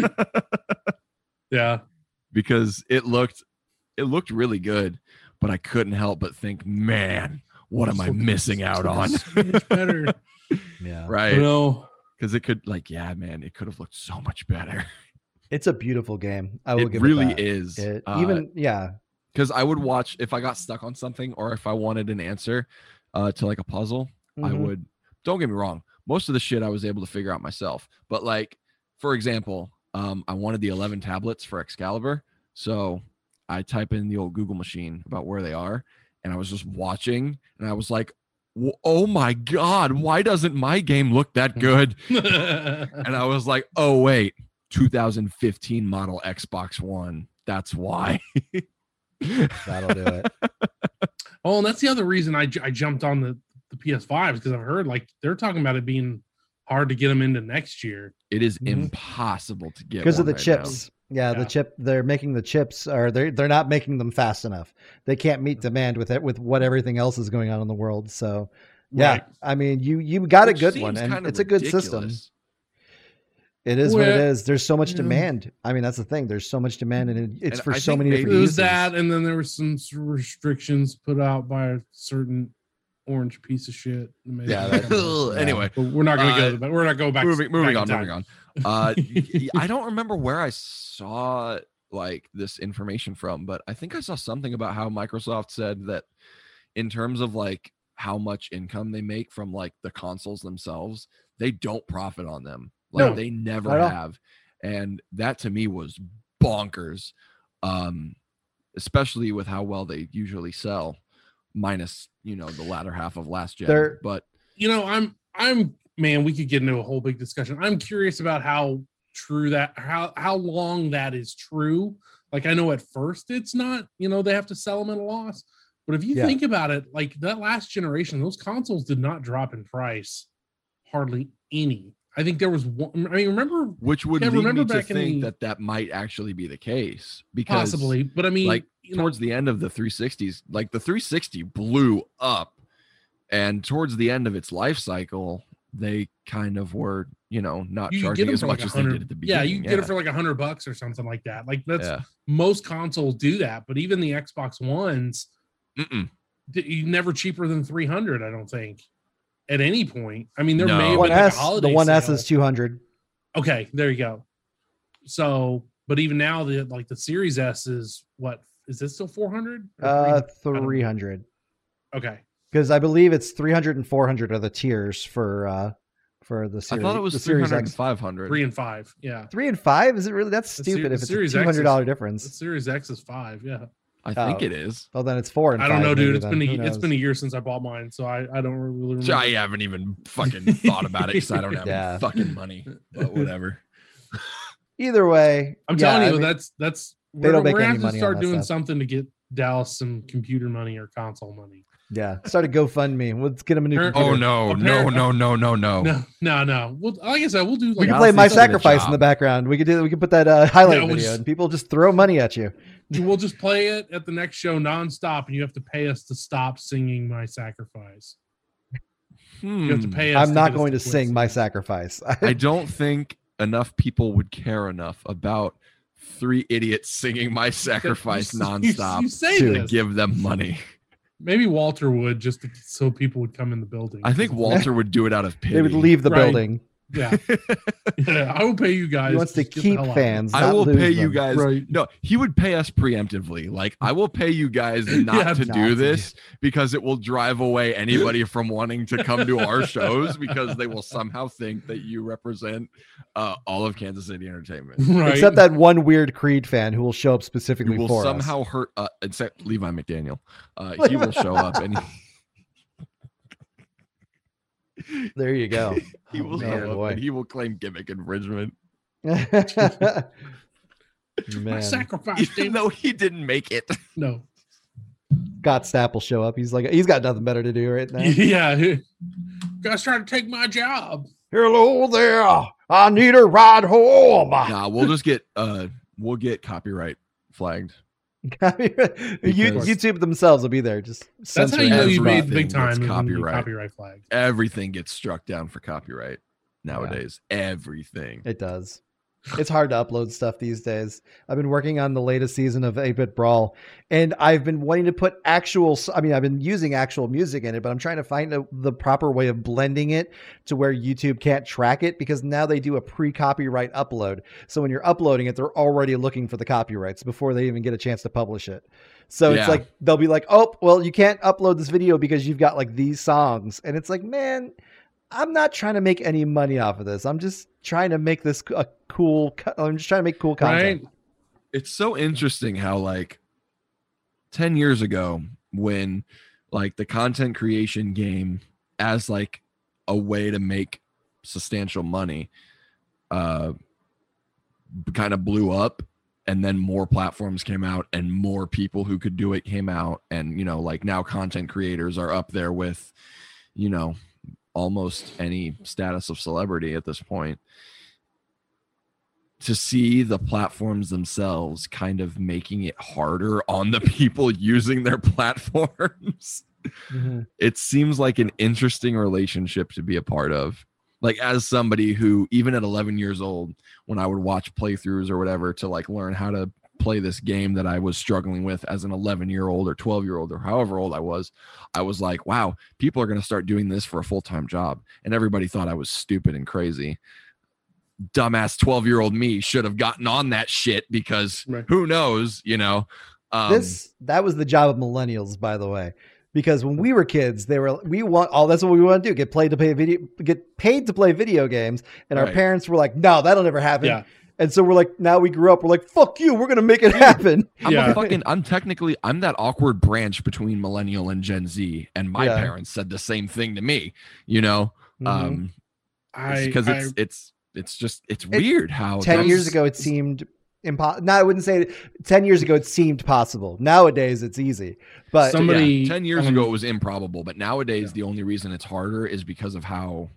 Yeah. Because it looked it looked really good, but I couldn't help but think, man, what am I missing out on? so much better. [laughs] yeah. right. You know, Because it could like, yeah, man, it could have looked so much better. It's a beautiful game. I will It give really it that. is. It- Uh, even yeah, because I would watch if I got stuck on something or if I wanted an answer uh, to like a puzzle, I Mhm. would. Don't get me wrong. Most of the shit I was able to figure out myself. But like, for example, um, I wanted the 11 tablets for Excalibur, so I type in the old Google machine about where they are, and I was just watching, and I was like, "Oh my god, why doesn't my game look that good?" [laughs] and I was like, "Oh wait, 2015 model Xbox One. That's why." that'll do it. [laughs] oh, and that's the other reason I, I jumped on the, the PS5 because I've heard like they're talking about it being hard to get them into next year. It is Mhm. impossible to get because of the right now. chips. Yeah, the Yeah. chip they're making the chips or they're they're not making them fast enough. They can't meet demand with it with what everything else is going on in the world. So yeah, Right. I mean you you got a good one and kind of it's a good system. ridiculous. It is what it is. There's so much yeah. demand. I mean that's the thing. There's so much demand and it, it's And for I so many maybe- different It was that, and then there were some restrictions put out by a certain orange piece of shit. Yeah, that- [laughs] anyway, But we're not going to Uh, go. But we're not going back. moving, moving back on, moving on. Uh, [laughs] I don't remember where I saw like this information from, but I think I saw something about how Microsoft said that in terms of like how much income they make from like the consoles themselves, they don't profit on them. Like No, they never not at all. have. And that to me was bonkers. Um, especially with how well they usually sell, minus, you know, the latter half of last gen. They're- but you know, I'm I'm man, we could get into a whole big discussion. I'm curious about how true that how how long that is true. Like I know at first it's not, you know, they have to sell them at a loss. But if you Yeah. think about it, like that last generation, those consoles did not drop in price hardly any. I think there was one. I mean, remember which would Yeah, lead me to think the- that that might actually be the case because possibly, but I mean, like you know, towards the end of the 360s like the 360 blew up and towards the end of its life cycle they kind of were you know not you charging as for much like as they did at the beginning. Yeah, you can get it for like a hundred bucks or something like that. Like that's yeah. most consoles do that, but even the Xbox Ones, Mm-mm. you never cheaper than 300 i don't think at any point i mean there No. may have One been like a S, the holiday one S is 200. okay there you go so but even now the like the series s is what is this still 400 Uh, 300? 300. okay Because I believe it's 300 and 400 are the tiers for uh for the series. i thought it was the Series 300 and X. 500 three and five yeah Three and five? Is it really? That's stupid. the if it's Series a X two is- hundred dollar the difference, series x is five yeah i think Oh. it is well then it's four and i don't five know dude it's then. been a, Who it's been a year since i bought mine so i i don't really remember i haven't even fucking thought about it because i don't [laughs] have Yeah. any fucking money but [laughs] whatever Either way, i'm yeah, telling I you mean, that's that's they we're, don't make we're gonna any have to money on start doing stuff. something to get dallas some computer money or console money yeah. Start a GoFundMe. Let's get him a new. Apparent- computer. oh no no Apparently- no no no no no no no well like i said we'll do We can play my some of the sacrifice in the background. We could do. We could put that uh, highlight Yeah, we'll video, just- and people just throw money at you. [laughs] we'll just play it at the next show nonstop, and you have to pay us to stop singing "My Sacrifice." You have to Hmm. pay us. I'm not going to quit sing my sacrifice. [laughs] I don't think enough people would care enough about three idiots singing my [laughs] sacrifice You- you- nonstop You, say to to this. give them money. Maybe Walter would just to, so people would come in the building. I think [laughs] Walter would do it out of pity. they would leave the Right. building. Yeah, [laughs] yeah. I will pay you guys. He wants to the keep fans. I will lose pay you them. guys. Right. No, he would pay us preemptively. Like I will pay you guys [laughs] not Yeah, to not do to. this because it will drive away anybody [laughs] from wanting to come to our shows because they will somehow think that you represent uh, all of Kansas City entertainment. Right. Except that one weird Creed fan who will show up You specifically will for us. somehow hurt. Uh, except Levi McDaniel, uh, he will show up and [laughs] There you go. [laughs] he will Oh, show up and he will claim gimmick infringement, [laughs] my Man, sacrifice. even Dude. though he didn't make it. No. Scott Stapp will show up. He's like, he's got nothing better to do right now. Yeah. Guys trying to take my job. Hello there. I need a ride home. Nah, we'll just get uh, we'll get copyright flagged Copyright- You- YouTube themselves will be there. Just That's how you know you made big time. is when you copyright. Copyright flags. Everything gets struck down for copyright nowadays. Everything. It does. It's hard to upload stuff these days. I've been working on the latest season of 8-Bit Brawl, and I've been wanting to put actual. I mean, I've been using actual music in it, but I'm trying to find a, the proper way of blending it to where YouTube can't track it because now they do a pre-copyright upload. So when you're uploading it, they're already looking for the copyrights before they even get a chance to publish it. So it's like they'll be like, "Oh, well, you can't upload this video because you've got like these songs," and it's like, man. I'm not trying to make any money off of this. I'm just trying to make this a cool. I'm just trying to make cool content. Right? it's so interesting how like 10 years ago when like the content creation game as like a way to make substantial money uh kind of blew up and then more platforms came out and more people who could do it came out and you know like now content creators are up there with you know almost any status of celebrity at this point to see the platforms themselves kind of making it harder on the people [laughs] using their platforms Mhm. it seems like an interesting relationship to be a part of like as somebody who even at 11 years old when i would watch playthroughs or whatever to like learn how to play this game that i was struggling with as an 11 year old or 12 year old or however old i was i was like wow people are going to start doing this for a full-time job and everybody thought i was stupid and crazy dumbass 12 year old me should have gotten on that shit because Right. who knows you know um, this that was the job of millennials, by the way. Because when we were kids, they were we want all that's what we want to do get paid to play video get paid to play video games, and our parents were like, no, that'll never happen. Yeah. And so we're like, now we grew up, we're like, fuck you, we're gonna make it happen. I'm Yeah. a fucking I'm technically I'm that awkward branch between millennial and Gen Z and my Yeah. parents said the same thing to me, you know. Mhm. Um I because I- it's it's it's just it's weird how ten years ago it seemed impossible. No, I wouldn't say ten years ago it seemed possible. Nowadays it's easy. But Somebody, yeah, 10 years um, ago it was improbable, but nowadays Yeah. the only reason it's harder is because of how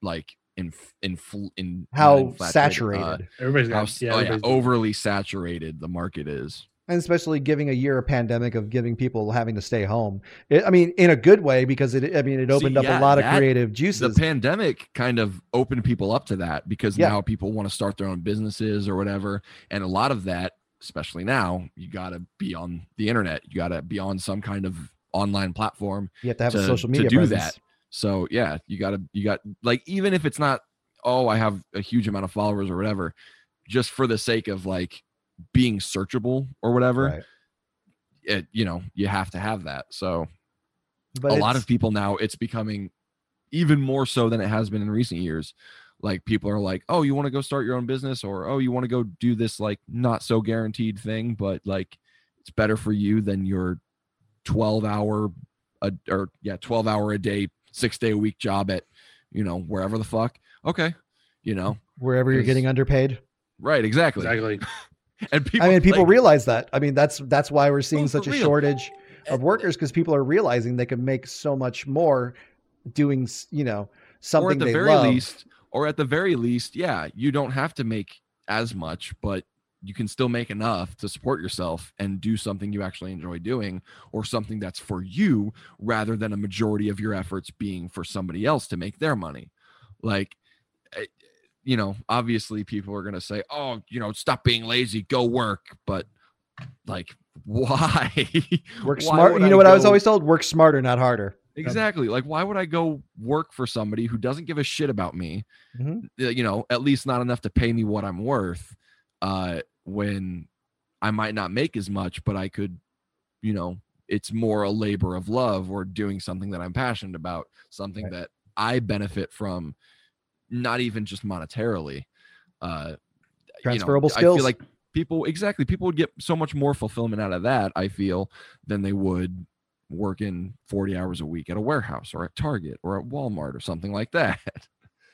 like in in in how not inflated, uh, saturated. everybody's how, got, yeah, oh, yeah, everybody's doing- overly saturated the market is. and especially giving a year of pandemic of giving people having to stay home. It, I mean, in a good way because it. I mean, it See, opened up a lot of creative juices. the pandemic kind of opened people up to that because Yeah. now people want to start their own businesses or whatever and a lot of that especially now you got to be on the internet you got to be on some kind of online platform you have to have a to- social to media do presence. that. So yeah you got to you got like even if it's not oh i have a huge amount of followers or whatever just for the sake of like being searchable or whatever Right. it you know you have to have that so But a lot of people now it's becoming even more so than it has been in recent years like people are like oh you want to go start your own business or oh you want to go do this like not so guaranteed thing but like it's better for you than your 12 hour a, or yeah 12 hour a day six day a week job at you know wherever the fuck okay you know wherever you're getting underpaid. right exactly exactly. [laughs] and people I mean, people like, realize that. I mean, that's that's why we're seeing Oh, such a real. shortage of workers because people are realizing they can make so much more doing, you know, something or at the they very love. least or at the very least yeah you don't have to make as much but you can still make enough to support yourself and do something you actually enjoy doing or something that's for you rather than a majority of your efforts being for somebody else to make their money like eh, you know obviously people are going to say oh you know stop being lazy go work but like [laughs] why Work Why smart. You know what I was always told? Work smarter, not harder. Exactly. Like, why would I go work for somebody who doesn't give a shit about me? Mhm. uh, You know, at least not enough to pay me what I'm worth. Uh, when I might not make as much, but I could, you know, it's more a labor of love or doing something that I'm passionate about, something Right. that I benefit from, not even just monetarily. Uh, you know, Transferable I skills. feel like people exactly people would get so much more fulfillment out of that. I feel than they would working 40 hours a week at a warehouse or at Target or at Walmart or something like that.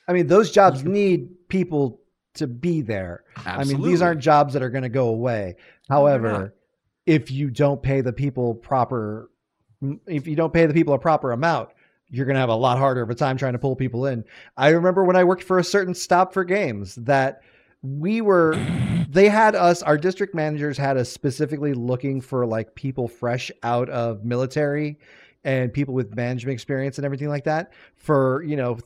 I mean, those jobs [laughs] need people to be there. I mean, these aren't jobs that are going to go away. However, if you don't pay the people proper, if you don't pay the people a proper amount, you're going to have a lot harder of a time trying to pull people in. I remember when I worked for a certain stop for games that we were [coughs] they had us our district managers had us specifically looking for like people fresh out of military and people with management experience and everything like that for you know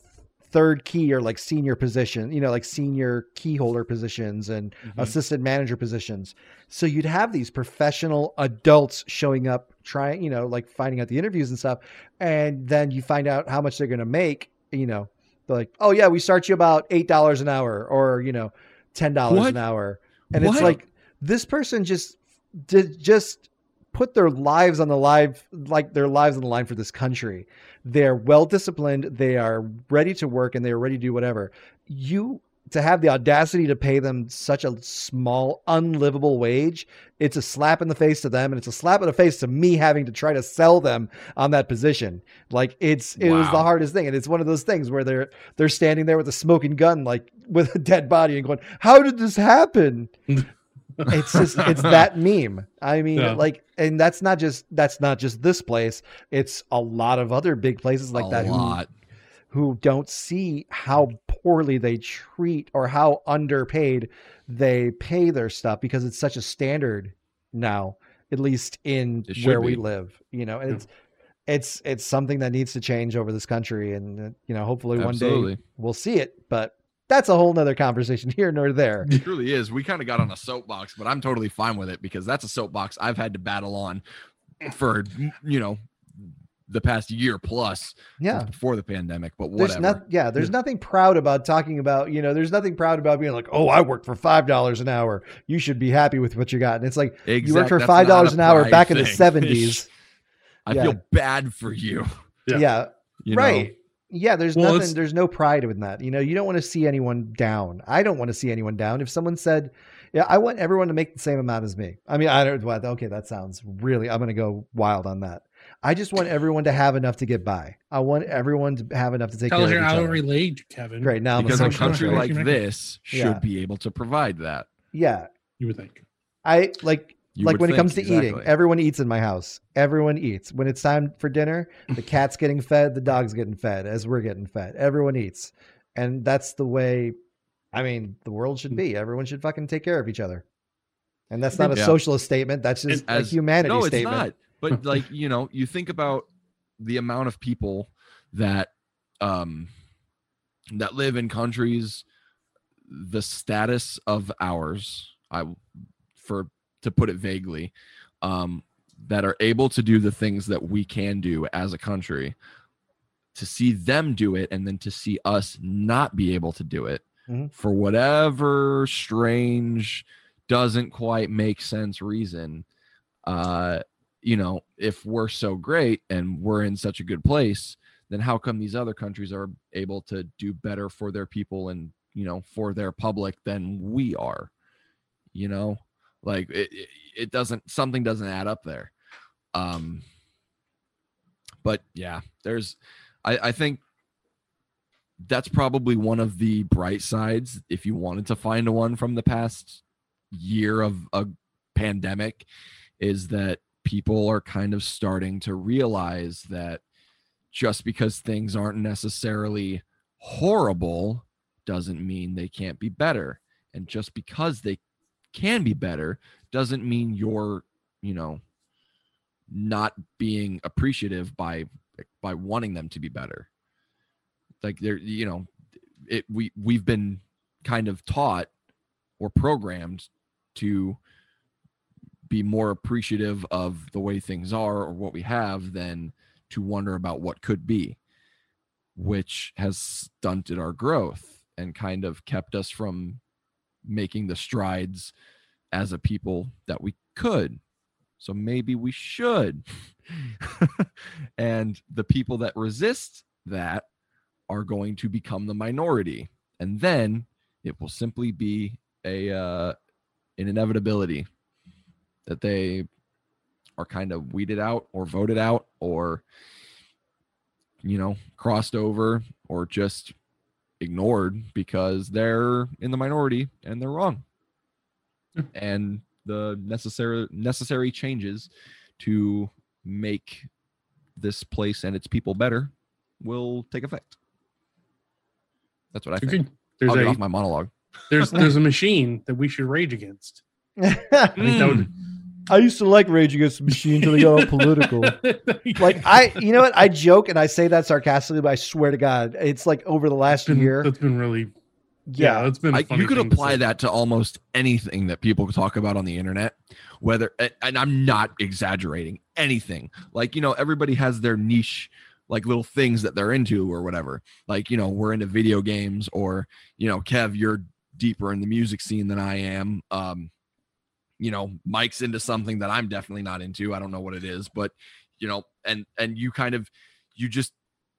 third key or like senior position you know like senior key holder positions and Mhm. assistant manager positions so you'd have these professional adults showing up trying you know like finding out the interviews and stuff and then you find out how much they're going to make you know they're like oh yeah we start you about eight dollars an hour or you know ten dollars What? an hour and it's like this person just did just put their lives on the live like their lives on the line for this country. They're well disciplined they are ready to work and they're ready to do whatever. You to have the audacity to pay them such a small unlivable wage it's a slap in the face to them and it's a slap in the face to me having to try to sell them on that position. Like it's it was the hardest thing and it's one of those things where they're they're standing there with a smoking gun like with a dead body and going how did this happen [laughs] it's just it's that meme. I mean Yeah. like and that's not just that's not just this place. It's a lot of other big places like a that who, lot. who don't see how poorly they treat or how underpaid they pay their stuff because it's such a standard now at least in It should where we live you know and it's it's it's something that needs to change over this country and uh, you know hopefully one day we'll see it but that's a whole nother conversation [laughs] here nor there It truly is. We kind of got on a soapbox, but I'm totally fine with it because that's a soapbox I've had to battle on for you know the past year plus yeah before the pandemic. But there's whatever. not yeah there's nothing proud about talking about you know there's nothing proud about being like oh i worked for five dollars an hour you should be happy with what you got and it's like you worked for five dollars an hour back in the 70s [laughs] I Yeah. feel bad for you. Yeah. yeah, you know? Right yeah there's Well, nothing there's no pride in that you know you don't want to see anyone down i don't want to see anyone down if someone said yeah i want everyone to make the same amount as me i mean i don't well, okay that sounds really i'm going to go wild on that i just want everyone to have enough to get by i want everyone to have enough to take Tell care of each how to other relate, Kevin. great now I'm because a country like this should Yeah. be able to provide that. yeah You would think. I like You like would when it comes to eating, everyone eats in my house. Everyone eats. When it's time for dinner, [laughs] the cat's getting fed, the dog's getting fed, as we're getting fed. Everyone eats. And that's the way I mean, the world should be. Everyone should fucking take care of each other. And that's not a Yeah. socialist statement. That's just a As- humanity no, it's statement. not. But [laughs] like you know, you think about the amount of people that um that live in countries the status of ours i for to put it vaguely um that are able to do the things that we can do as a country to see them do it and then to see us not be able to do it Mhm. for whatever strange doesn't quite make sense reason uh you know if we're so great and we're in such a good place then how come these other countries are able to do better for their people and you know for their public than we are you know like it, it, doesn't something doesn't add up there. Um but yeah there's i i think that's probably one of the bright sides if you wanted to find one from the past year of a pandemic is that people are kind of starting to realize that just because things aren't necessarily horrible doesn't mean they can't be better. And just because they can be better doesn't mean you're you know not being appreciative by by wanting them to be better. Like they're you know it we we've been kind of taught or programmed to be more appreciative of the way things are or what we have than to wonder about what could be which has stunted our growth and kind of kept us from making the strides as a people that we could. So maybe we should. [laughs] And the people that resist that are going to become the minority. And then it will simply be a uh, an inevitability that they are kind of weeded out or voted out or you know crossed over or just ignored because they're in the minority and they're wrong Yeah. and the necessary necessary changes to make this place and its people better will take effect that's what i think Okay. There's I'll get a off my monologue There's [laughs] there's a machine that we should rage against. I think that would hmm. I used to like Rage Against the Machine until they got all [laughs] political. [laughs] Like I, you know what? I joke and I say that sarcastically, but I swear to God, it's like over the last That's been- year. that's been really yeah, Yeah, that's been. a I, funny you could thing to apply that to almost anything that people talk about on the internet whether and- and i'm not exaggerating anything like you know everybody has their niche like little things that they're into or whatever like you know we're into video games or you know kev you're deeper in the music scene than i am um you know mike's into something that i'm definitely not into i don't know what it is but you know and and you kind of you just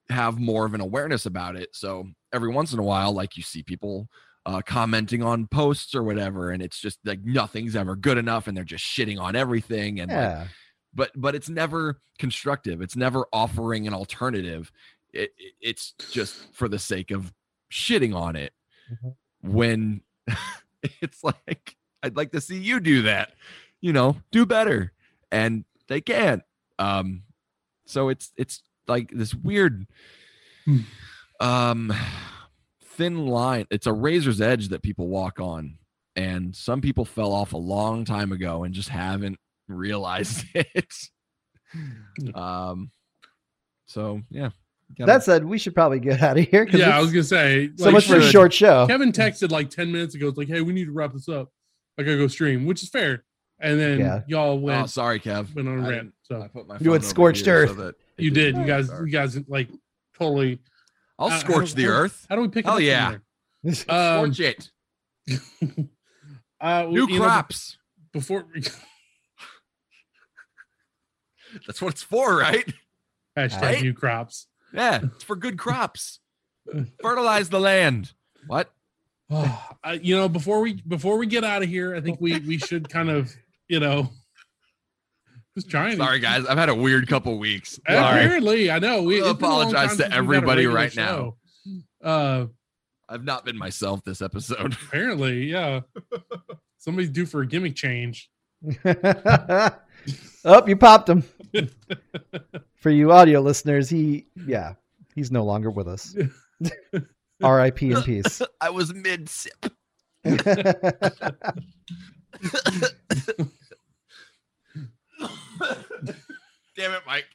have more of an awareness about it so every once in a while like you see people uh, commenting on posts or whatever and it's just like nothing's ever good enough and they're just shitting on everything and like, yeah. but but it's never constructive it's never offering an alternative it, it- it's just for the sake of shitting on it Mhm. when [laughs] it's like i'd like to see you do that you know do better and they can't um so it's it's like this weird Hmm. um thin line it's a razor's edge that people walk on and some people fell off a long time ago and just haven't realized [laughs] it um so yeah gotta- That said, we should probably get out of here. Yeah, I was gonna say so like, much for a short show. Kevin texted like ten minutes ago. It's like, hey, we need to wrap this up. I gotta go stream, which is fair. And then Yeah. y'all went. oh went sorry kev went on a I rant. didn't- I put my You went phone over scorched earth. so that you did. You guys, start. you guys like totally. i'll uh, scorch do- the how- earth How do we pick? it Hell yeah. there? [laughs] Um, scorch it [laughs] uh, new you know, crops before [laughs] that's what it's for right hashtag Right? new crops. yeah it's for good crops fertilize the land what [sighs] Oh, uh, you know, before we before we get out of here, I think we we should kind of you know just trying. sorry guys i've had a weird couple weeks [laughs] Sorry. Apparently, I know. We I'll it's been a long apologize to since we've had a everybody regular right now. Uh, i've not been myself this episode [laughs] apparently, yeah. Somebody's due for a gimmick change. [laughs] oh, you popped him. For you audio listeners, he yeah, he's no longer with us. R.I.P. in [laughs] peace. i was mid sip [laughs] damn it mike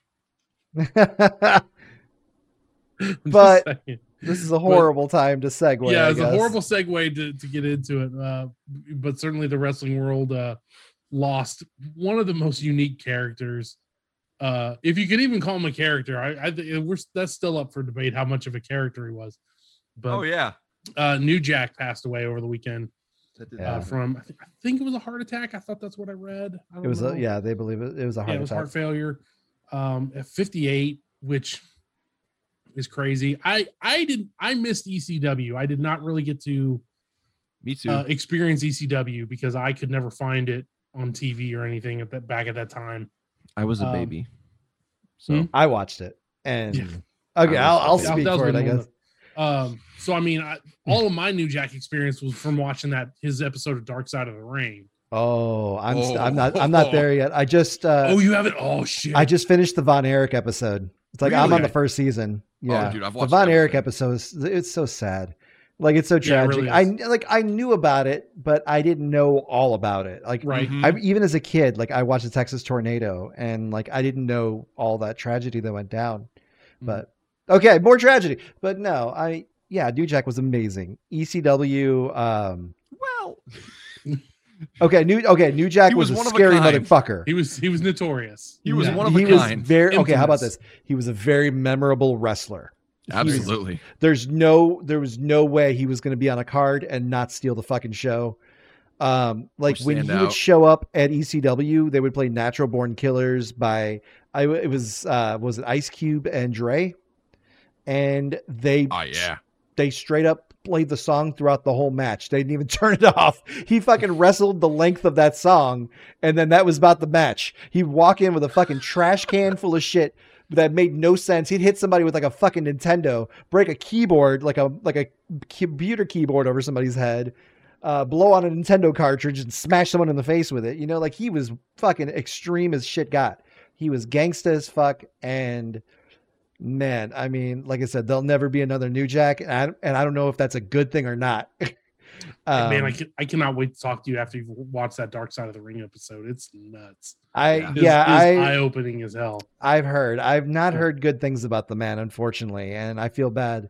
[laughs] But- this is a horrible time to segue. yeah, it's a horrible segue to, to get into it. Uh, but certainly the wrestling world uh, lost one of the most unique characters. Uh, if you could even call him a character, I, I think we're that's still up for debate how much of a character he was. But oh yeah uh, New Jack passed away over the weekend Yeah. uh, from I think, I think it was a heart attack. I thought that's what I read. I It don't was know. a, yeah, they believe it. It was a heart yeah, it was attack. heart failure um at 58 which is crazy i i didn't i missed ecw i did not really get to me too uh, experience ecw because i could never find it on tv or anything at that back at that time i was a um, baby so hmm? I watched it, and Yeah. okay, I I'll, I'll speak that was for it. I one guess. Of um so i mean I, all of my new jack experience was from watching that his episode of dark side of the ring Oh, I'm st- I'm Oh. not I'm not there yet. I just uh, oh you haven't oh shit I just finished the Von Erich episode. It's like I'm on the first season. Yeah, Oh, dude, I've the Von Erich everything. episode is it's so sad. Like it's so Yeah, it tragic. really I like I knew about it, but I didn't know all about it. Like right Mhm. I even as a kid, like I watched the Texas tornado, and like I didn't know all that tragedy that went down. Mhm. But okay, more tragedy. But no, I yeah, New Jack was amazing. ECW. Um, well okay, New okay, New Jack was, was a one of a scary motherfucker. he was he was notorious He was Yeah. one of a he was kind. very okay. How about this? He was a very memorable wrestler. He was- absolutely there's no there was no way he was going to be on a card and not steal the fucking show. Um, like when he stand would show up at ECW, they would play "Natural Born Killaz" by I. It was uh, was it Ice Cube and Dre, and they oh yeah they straight up played the song throughout the whole match. They didn't even [laughs] turn it off. He fucking wrestled the length of that song, and then that was about the match. He'd walk in with a fucking trash can full of shit that made no sense. He'd hit somebody with like a fucking Nintendo, break a keyboard like a like a computer keyboard over somebody's head. Uh, blow on a Nintendo cartridge and smash someone in the face with it. You know, like he was fucking extreme as shit got. He was gangsta as fuck, and man, I mean, like I said, there'll never be another New Jack, and I, and I don't know if that's a good thing or not. [laughs] Um, Man, I, can, I cannot wait to talk to you after you've watched that Dark Side of the Ring episode. It's nuts. I Yeah. yeah, I eye opening as hell. I've heard. I've not Yeah. heard good things about the man, unfortunately, and I feel bad.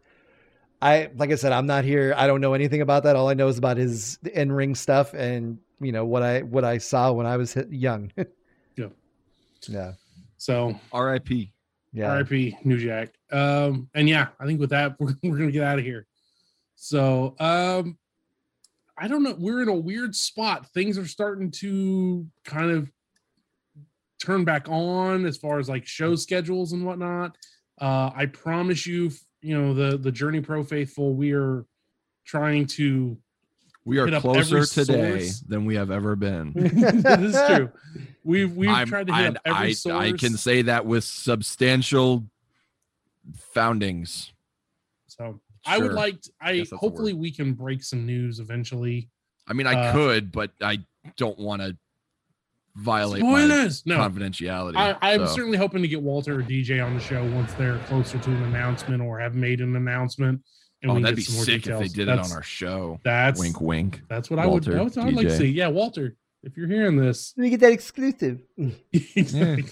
I like I said, I'm not here. I don't know anything about that. All I know is about his in ring stuff and you know what I what I saw when I was hit young. [laughs] Yeah. Yeah. So R.I.P. Yeah. RIP New Jack. Um, and yeah, I think with that [laughs] we're, we're gonna get out of here. So um I don't know. We're in a weird spot. Things are starting to kind of turn back on as far as like show schedules and whatnot. Uh I promise you, you know, the the Journey Pro faithful, we are trying to We are Hit up every closer today source. than we have ever been. [laughs] this is true. We've we've I'm- tried to hit and up every I, source. I can say that with substantial foundings. so I would like to, I Guess that's a hopefully we can break some news eventually. I mean, I Uh, could, but I don't want to violate my Spoilers. No, confidentiality. I, I'm so. certainly hoping to get Walter or DJ on the show once they're closer to an announcement or have made an announcement. And Oh, we can that'd be sick details. if they did that's, it on our show. That's wink, wink. That's what I would. Walter, That's what I'd like to see. Yeah, Walter, if you're hearing this, Let me get that exclusive. [laughs] Exactly.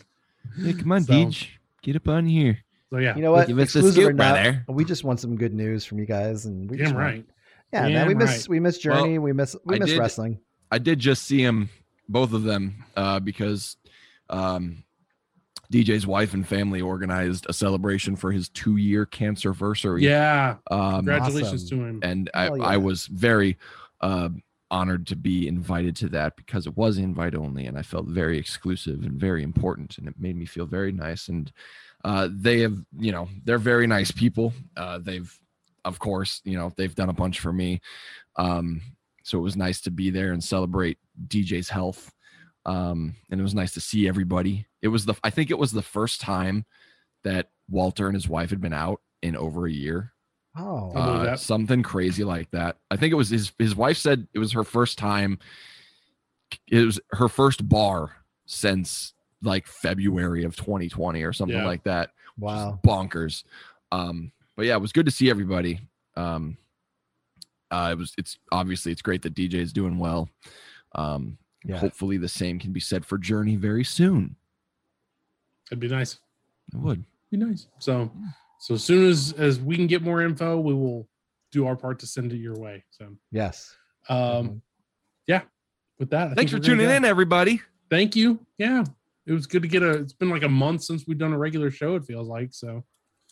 Hey, come on, So- Deej. Get up on here. So yeah, You know what? Give us the Exclusive or scoop, not, brother. we just want some good news from you guys, and we just damn want- right. Yeah, man, we miss right. we miss Well, Journey, we miss we I miss did- wrestling. I did just see him, both of them, uh, because um, DJ's wife and family organized a celebration for his two-year cancer anniversary. Yeah, Um, congratulations awesome. to him. and I, Hell I was very uh, honored to be invited to that because it was invite only and i felt very exclusive and very important and it made me feel very nice and uh, they have you know they're very nice people uh, they've of course you know they've done a bunch for me um, so it was nice to be there and celebrate dj's health um, and it was nice to see everybody it was the i think it was the first time that walter and his wife had been out in over a year Oh, uh, something crazy like that. I think it was his his wife said it was her first time. It was her first bar since like February of 2020 or something Yeah. like that. wow. bonkers. Um, but yeah, it was good to see everybody. Um, uh, it was it's obviously it's great that DJ is doing well. Um, Yeah. hopefully the same can be said for Journey very soon. It'd be nice. It would. Be nice. So, so as soon as as we can get more info, we will do our part to send it your way. So, Yes. um, yeah. With that, I Thanks for think we're gonna tuning go. in, everybody. Thank you. Yeah, it was good to get a. It's been like a month since we've done a regular show. It feels like so.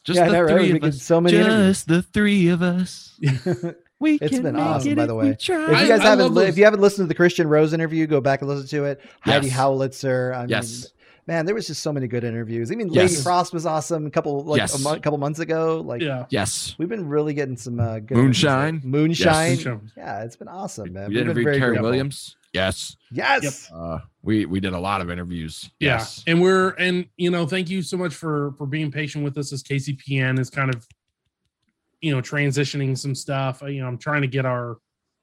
Just yeah, the know, right? three of us. so many interviews. Just the three of us. [laughs] We It's can been make awesome, it by the way. If you guys I haven't, love li- if you haven't listened to the Christian Rose interview, go back and listen to it. Heidi Yes. Howitzer. I mean, Yes. man, there was just so many good interviews. I mean, Lady Frost was awesome. A couple like Yes. a mo- couple months ago. Like, Yeah. we've been really getting some uh, good Moonshine. interviews. Moonshine. Show. Yeah, it's been awesome, man. we We've interviewed very Carrie grateful. Williams. Yes. Yes. Uh, we we did a lot of interviews. Yeah, Yes. and we're and you know, thank you so much for for being patient with us as KCPN is kind of you know transitioning some stuff. You know, I'm trying to get our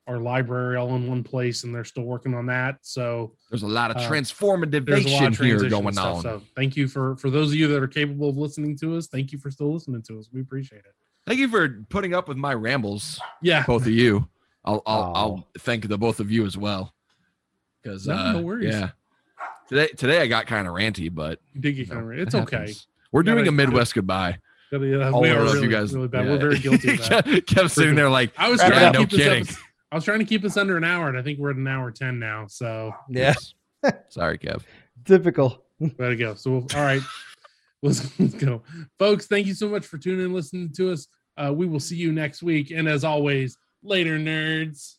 our library all in one place, and they're still working on that. So There's a lot of Uh, transformative there's a lot of here going stuff. on. So thank you for for those of you that are capable of listening to us. Thank you for still listening to us. We appreciate it. Thank you for putting up with my rambles, Yeah, both of you. I'll I'll, Aw. I'll thank the both of you as well. Because No, uh, no worries. yeah, today today I got kind of ranty, but you did get you kind know, of it's it okay. happens. We're Gotta- doing a Midwest goodbye. Yeah, yeah, All we of are really, you guys, really bad. yeah. We're very guilty of [laughs] that. kept, kept sitting there like, I was trying up. to no keep this. kidding. episode- I was trying to keep us under an hour, and I think we're at an hour ten now. So Yeah. [laughs] Sorry, Kev. Typical. [laughs] There to go. So, we'll, all right, let's, let's go, folks. Thank you so much for tuning in, and listening to us. Uh, we will see you next week, and as always, later, nerds.